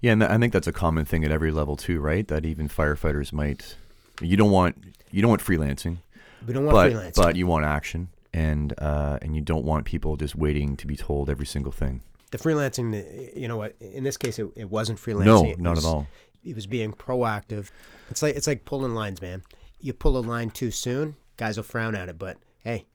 Yeah, and I think that's a common thing at every level too, right? That even firefighters might. You don't want you don't want freelancing. We don't want but, freelancing, but you want action, and uh, and you don't want people just waiting to be told every single thing. The freelancing, you know what? In this case, it, it wasn't freelancing. No, it not was, at all. He was being proactive. It's like it's like pulling lines, man. You pull a line too soon, guys will frown at it. But hey,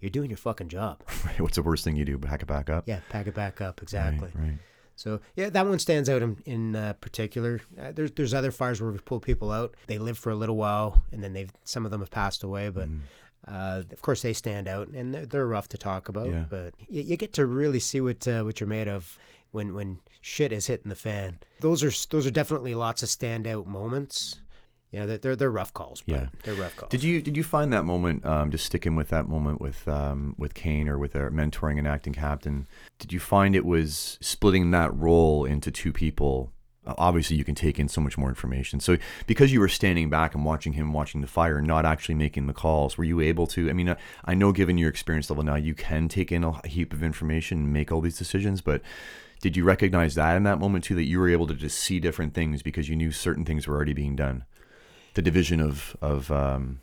you're doing your fucking job. Right. <laughs> What's the worst thing you do? Pack it back up. Yeah, pack it back up. Exactly. Right. right. So yeah, that one stands out in, in uh, particular. Uh, there's there's other fires where we pull people out. They live for a little while, and then they've some of them have passed away. But Mm. uh, of course, they stand out, and they're, they're rough to talk about. Yeah. But you, you get to really see what uh, what you're made of when when shit is hitting the fan. Those are those are definitely lots of standout moments. Yeah, they're they're, they're rough calls. But Yeah. they're rough calls. Did you did you find that moment? Um, just sticking with that moment with um, with Kane or with our mentoring and acting captain. Did you find it was splitting that role into two people? Obviously, you can take in so much more information. So, because you were standing back and watching him watching the fire, and not actually making the calls, were you able to? I mean, uh, I know given your experience level now, you can take in a heap of information and make all these decisions. But did you recognize that in that moment too, that you were able to just see different things because you knew certain things were already being done? The division of of um,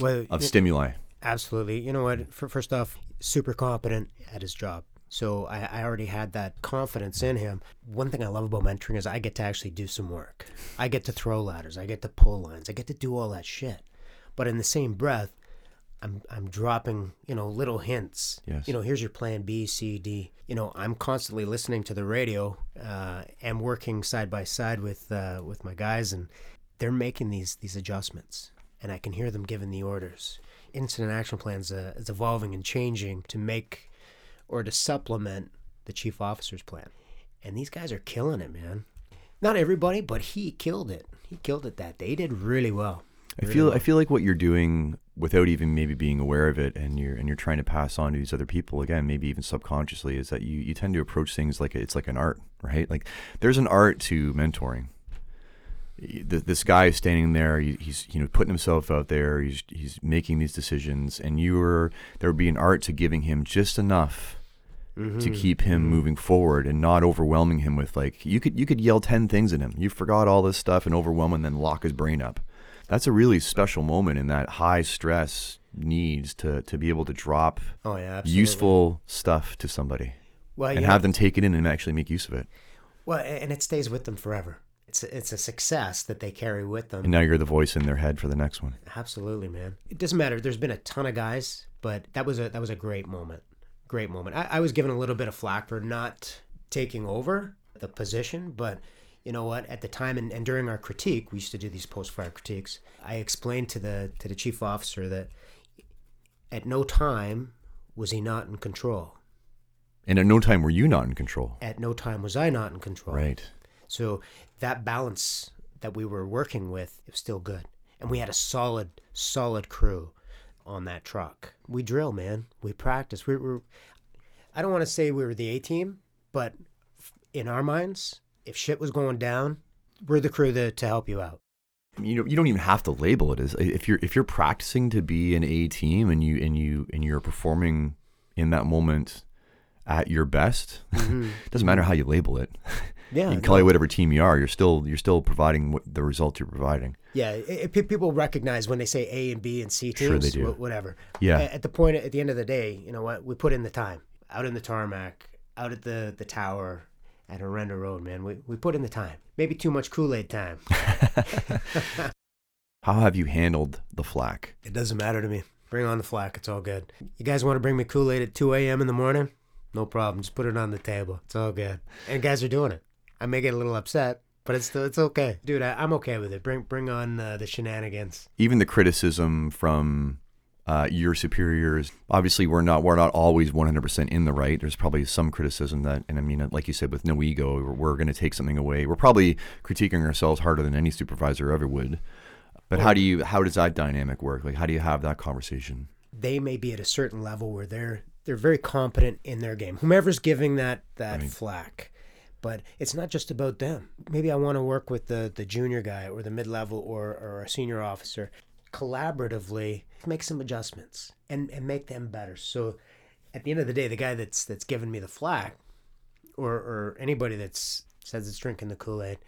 well, of stimuli. Absolutely. You know what? F- First off, super competent at his job. So I, I already had that confidence in him. One thing I love about mentoring is I get to actually do some work. I get to throw ladders. I get to pull lines. I get to do all that shit. But in the same breath, I'm I'm dropping you know little hints. Yes. You know, here's your plan B, C, D. You know, I'm constantly listening to the radio uh, and working side by side with uh, with my guys, and they're making these these adjustments, and I can hear them giving the orders. Incident action plans uh, is evolving and changing to make or to supplement the chief officer's plan, and these guys are killing it, man. Not everybody, but he killed it. He killed it that day. He did really well. I feel well. I feel like what you're doing without even maybe being aware of it, and you're and you're trying to pass on to these other people again, maybe even subconsciously, is that you you tend to approach things like it's like an art, right? Like there's an art to mentoring. This guy is standing there. He's you know putting himself out there. He's he's making these decisions, and you were there would be an art to giving him just enough to Mhm. keep him moving forward and not overwhelming him with like you could you could yell 10 things at him you forgot all this stuff and overwhelm him and then lock his brain up that's a really special moment in that high stress needs to to be able to drop Oh yeah, absolutely. useful stuff to somebody Well, and yeah. have them take it in and actually make use of it Well, and it stays with them forever. It's a, it's a success that they carry with them. and now you're the voice in their head for the next one Absolutely, man. It doesn't matter. There's been a ton of guys, but that was a that was a great moment. Great moment. I, I was given a little bit of flack for not taking over the position, but you know what? At the time and, and during our critique, we used to do these post fire critiques. I explained to the to the chief officer that at no time was he not in control. and at no time were you not in control At no time was I not in control. right So that balance that we were working with it was still good. And we had a solid, solid crew on that truck. We drill, man. We practice. We were I don't want to say we were the A team, but in our minds, if shit was going down, we're the crew to, to help you out. you know you don't even have to label it as if you're if you're practicing to be an A team and you and you and you're performing in that moment at your best it mm-hmm. <laughs> doesn't matter how you label it Yeah. you can call it whatever team you are you're still you're still providing what the results you're providing Yeah, it, it- people recognize when they say A and B and C teams, Sure they do. whatever. Yeah. A- At the point, at the end of the day, you know what? We put in the time out in the tarmac, out at the the tower, at Arenda Road, man. We we put in the time. Maybe too much Kool Aid time. <laughs> <laughs> how have you handled the flack It doesn't matter to me. Bring on the flack. It's all good. You guys want to bring me Kool Aid at 2 a.m. in the morning? No problem. Just put it on the table. It's all good. And guys are doing it. I may get a little upset, but it's still, it's okay, dude. I, I'm okay with it. Bring bring on uh, the shenanigans. even the criticism from uh, your superiors. Obviously, we're not we're not always 100% in the right. There's probably some criticism that, and I mean, like you said, with no ego, we're, we're going to take something away. We're probably critiquing ourselves harder than any supervisor ever would. But how do you how does that dynamic work? Like, how do you have that conversation? They may be at a certain level where they're they're very competent in their game. Whomever's giving that that Right. flack. But it's not just about them. Maybe I want to work with the, the junior guy or the mid level or, or a senior officer collaboratively, make some adjustments and, and make them better. So at the end of the day, the guy that's that's giving me the flack or, or anybody that's says it's drinking the Kool-Aid,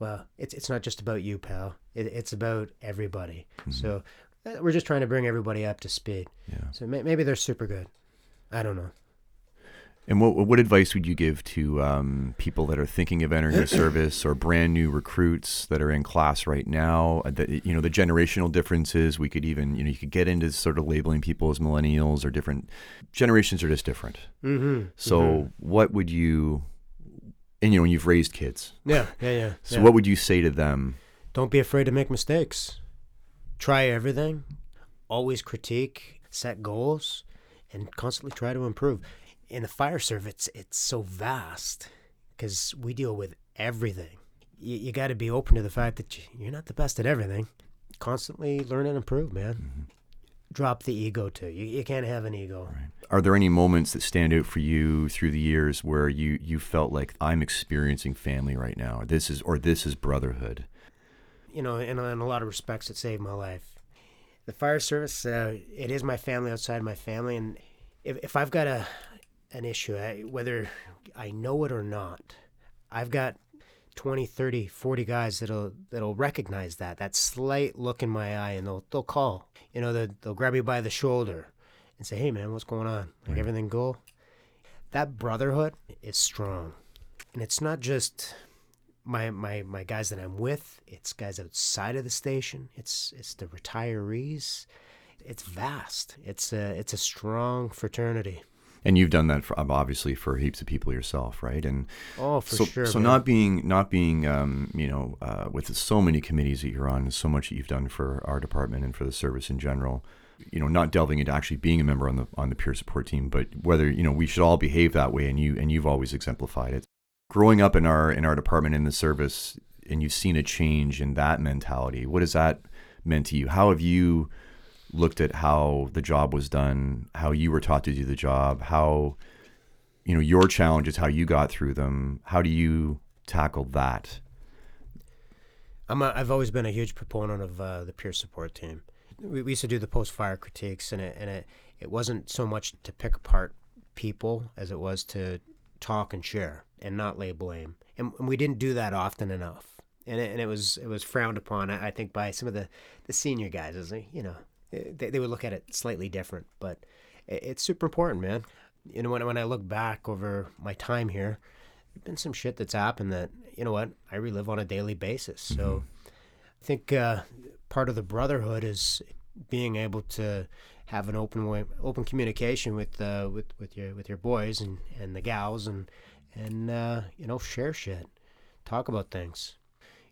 well, it's it's not just about you, pal. It, it's about everybody. So uh, we're just trying to bring everybody up to speed. Yeah. So may, maybe they're super good. I don't know. And what what advice would you give to um, people that are thinking of entering the <clears throat> service or brand new recruits that are in class right now? Uh, The, you know, the generational differences. We could even you know you could get into sort of labeling people as millennials or different generations are just different. Mm-hmm. So what would you? And you know, you've raised kids. Yeah, yeah, yeah. <laughs> So yeah. what would you say to them? Don't be afraid to make mistakes. Try everything. Always critique, set goals, and constantly try to improve. In the fire service, it's so vast because we deal with everything. You, you got to be open to the fact that you- you're not the best at everything. Constantly learn and improve, man. Drop the ego too. You, you can't have an ego. Are there any moments that stand out for you through the years where you you felt like I'm experiencing family right now? This is or this is brotherhood. you know, in, in a lot of respects, it saved my life. The fire service, uh, it is my family outside my family, and if, if I've got a an issue, I, whether I know it or not, I've got 20, 30, 40 guys that'll that'll recognize that that slight look in my eye, and they'll they'll call. You know, they'll, they'll grab you by the shoulder and say, "Hey, man, what's going on? Like Right. everything cool?" That brotherhood is strong, and it's not just my my my guys that I'm with. It's guys outside of the station. It's it's the retirees. It's vast. It's a it's a strong fraternity. And you've done that for obviously for heaps of people yourself, right? And Oh, for so, sure. so man. not being not being um, you know uh, with so many committees that you're on, and so much that you've done for our department and for the service in general. You know, not delving into actually being a member on the on the peer support team, but whether you know we should all behave that way, and you and you've always exemplified it. Growing up in our in our department in the service, and you've seen a change in that mentality. What has that meant to you? How have you looked at how the job was done, how you were taught to do the job, how you know your challenges, how you got through them. How do you tackle that? I'm a, I've always been a huge proponent of uh, the peer support team. We, we used to do the post fire critiques, and it and it it wasn't so much to pick apart people as it was to talk and share and not lay blame. And, and we didn't do that often enough. And it, and it was it was frowned upon, I I think, by some of the, the senior guys. As you know, they, they would look at it slightly different, but it, it's super important, man. You know, when when I look back over my time here, there's been some shit that's happened that you know what I relive on a daily basis. So I think uh, part of the brotherhood is being able to have an open way, open communication with uh, with with your with your boys and, and the gals and and uh, you know share shit, talk about things.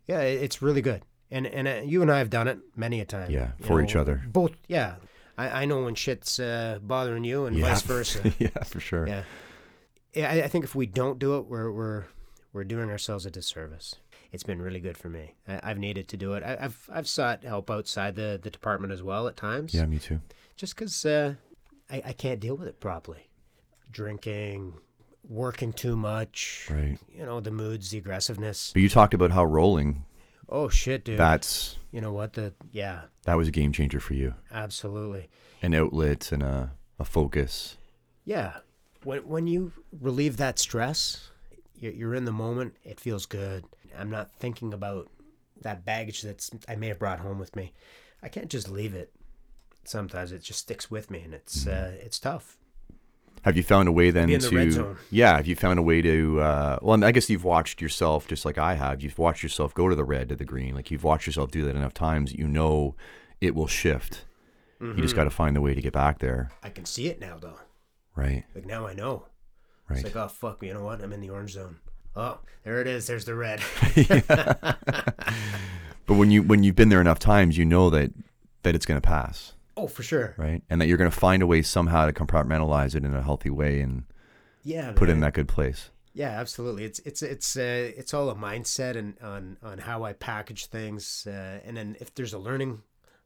Yeah, it's really good. And and uh, you and I have done it many a time. Yeah, for each other. Both. Yeah, I, I know when shit's uh, bothering you and Yeah. vice <laughs> versa. yeah, for sure. Yeah. Yeah, I, I think if we don't do it, we're we're we're doing ourselves a disservice. It's been really good for me. I, I've needed to do it. I, I've I've sought help outside the, the department as well at times. Yeah, me too. Just because uh, I I can't deal with it properly. Drinking, working too much. Right. You know the moods, the aggressiveness. But you talked about how rolling Oh shit, dude. that's you know what? The yeah, that was a game changer for you. absolutely. An outlet and a, a focus. Yeah. When when you relieve that stress, you're, in the moment. It feels good. I'm not thinking about that baggage that's I may have brought home with me. I can't just leave it. Sometimes it just sticks with me, and it's uh, it's tough. Have you found a way then the to yeah? Have you found a way to uh, well? I guess you've watched yourself just like I have. You've watched yourself go to the red to the green. Like you've watched yourself do that enough times. You know it will shift. You Mm-hmm. just got to find the way to get back there. I can see it now, though. Right. Like now I know. Right. It's like oh fuck, you know what? I'm in the orange zone. Oh, there it is. There's the red. <laughs> <laughs> But when you when you've been there enough times, you know that that it's going to pass. Oh, for sure. right? And that you're going to find a way somehow to compartmentalize it in a healthy way and Yeah. put it in that good place. Yeah, absolutely. It's it's it's uh, it's all a mindset and on on how I package things, uh, and then if there's a learning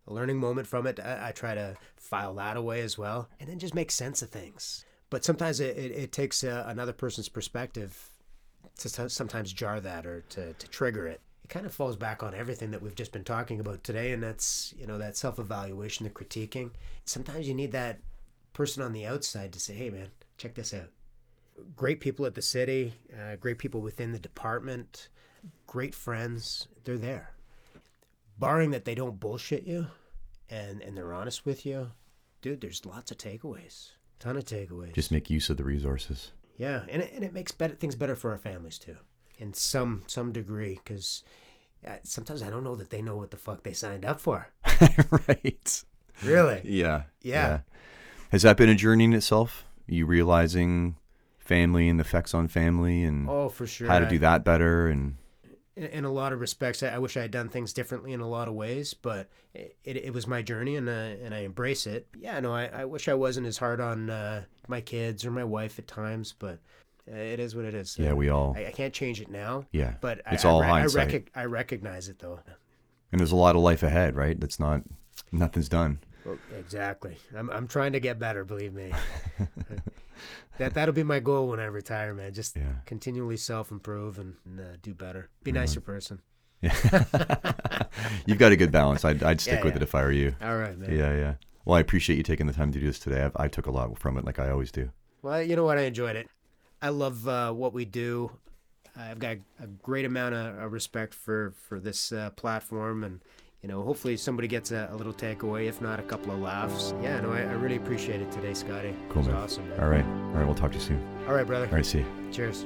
a learning moment from it, I, I try to file that away as well, and then just make sense of things. But sometimes it, it, it takes uh, another person's perspective to sometimes jar that or to, to trigger it. Kind of falls back on everything that we've just been talking about today, and that's you know that self evaluation, the critiquing. Sometimes you need that person on the outside to say, "Hey, man, check this out." great people at the city, uh, great people within the department, great friends. They're there. Barring that they don't bullshit you and, and they're honest with you, dude, there's lots of takeaways. Ton of takeaways. Just make use of the resources. yeah, and it, and it makes better, things better for our families too, in some some degree, because uh, sometimes I don't know that they know what the fuck they signed up for. <laughs> right. Really? Yeah. Yeah. Has that been a journey in itself? You realizing family and the effects on family and Oh, for sure. how to do that better and in, in a lot of respects, I, wish I had done things differently in a lot of ways, but it, it, it was my journey and, uh, and I embrace it. Yeah, no, I, I wish I wasn't as hard on uh, my kids or my wife at times, but it is what it is. yeah, we all I, I can't change it now, yeah. but It's I, all I, re- I, hindsight. I recognize it though. And there's a lot of life ahead, right? That's not nothing's done. Well, exactly. I'm, I'm trying to get better, believe me. <laughs> that that'll be my goal when I retire, man. Just Yeah. continually self improve and, and uh, do better. Be a nicer person. Yeah. <laughs> You've got a good balance. I'd, I'd stick Yeah, with it if I were you. All right, man. Yeah, yeah. Well, I appreciate you taking the time to do this today. I've, I took a lot from it, like I always do. Well, you know what? I enjoyed it. I love uh, what we do. I've got a great amount of respect for for this uh, platform, and you know, hopefully somebody gets a, a little takeaway, if not a couple of laughs. Yeah, no, I, I really appreciate it today, Scotty. Cool, it was man. awesome. Man. All right. All right. We'll talk to you soon. All right, brother. All right. See you. Cheers.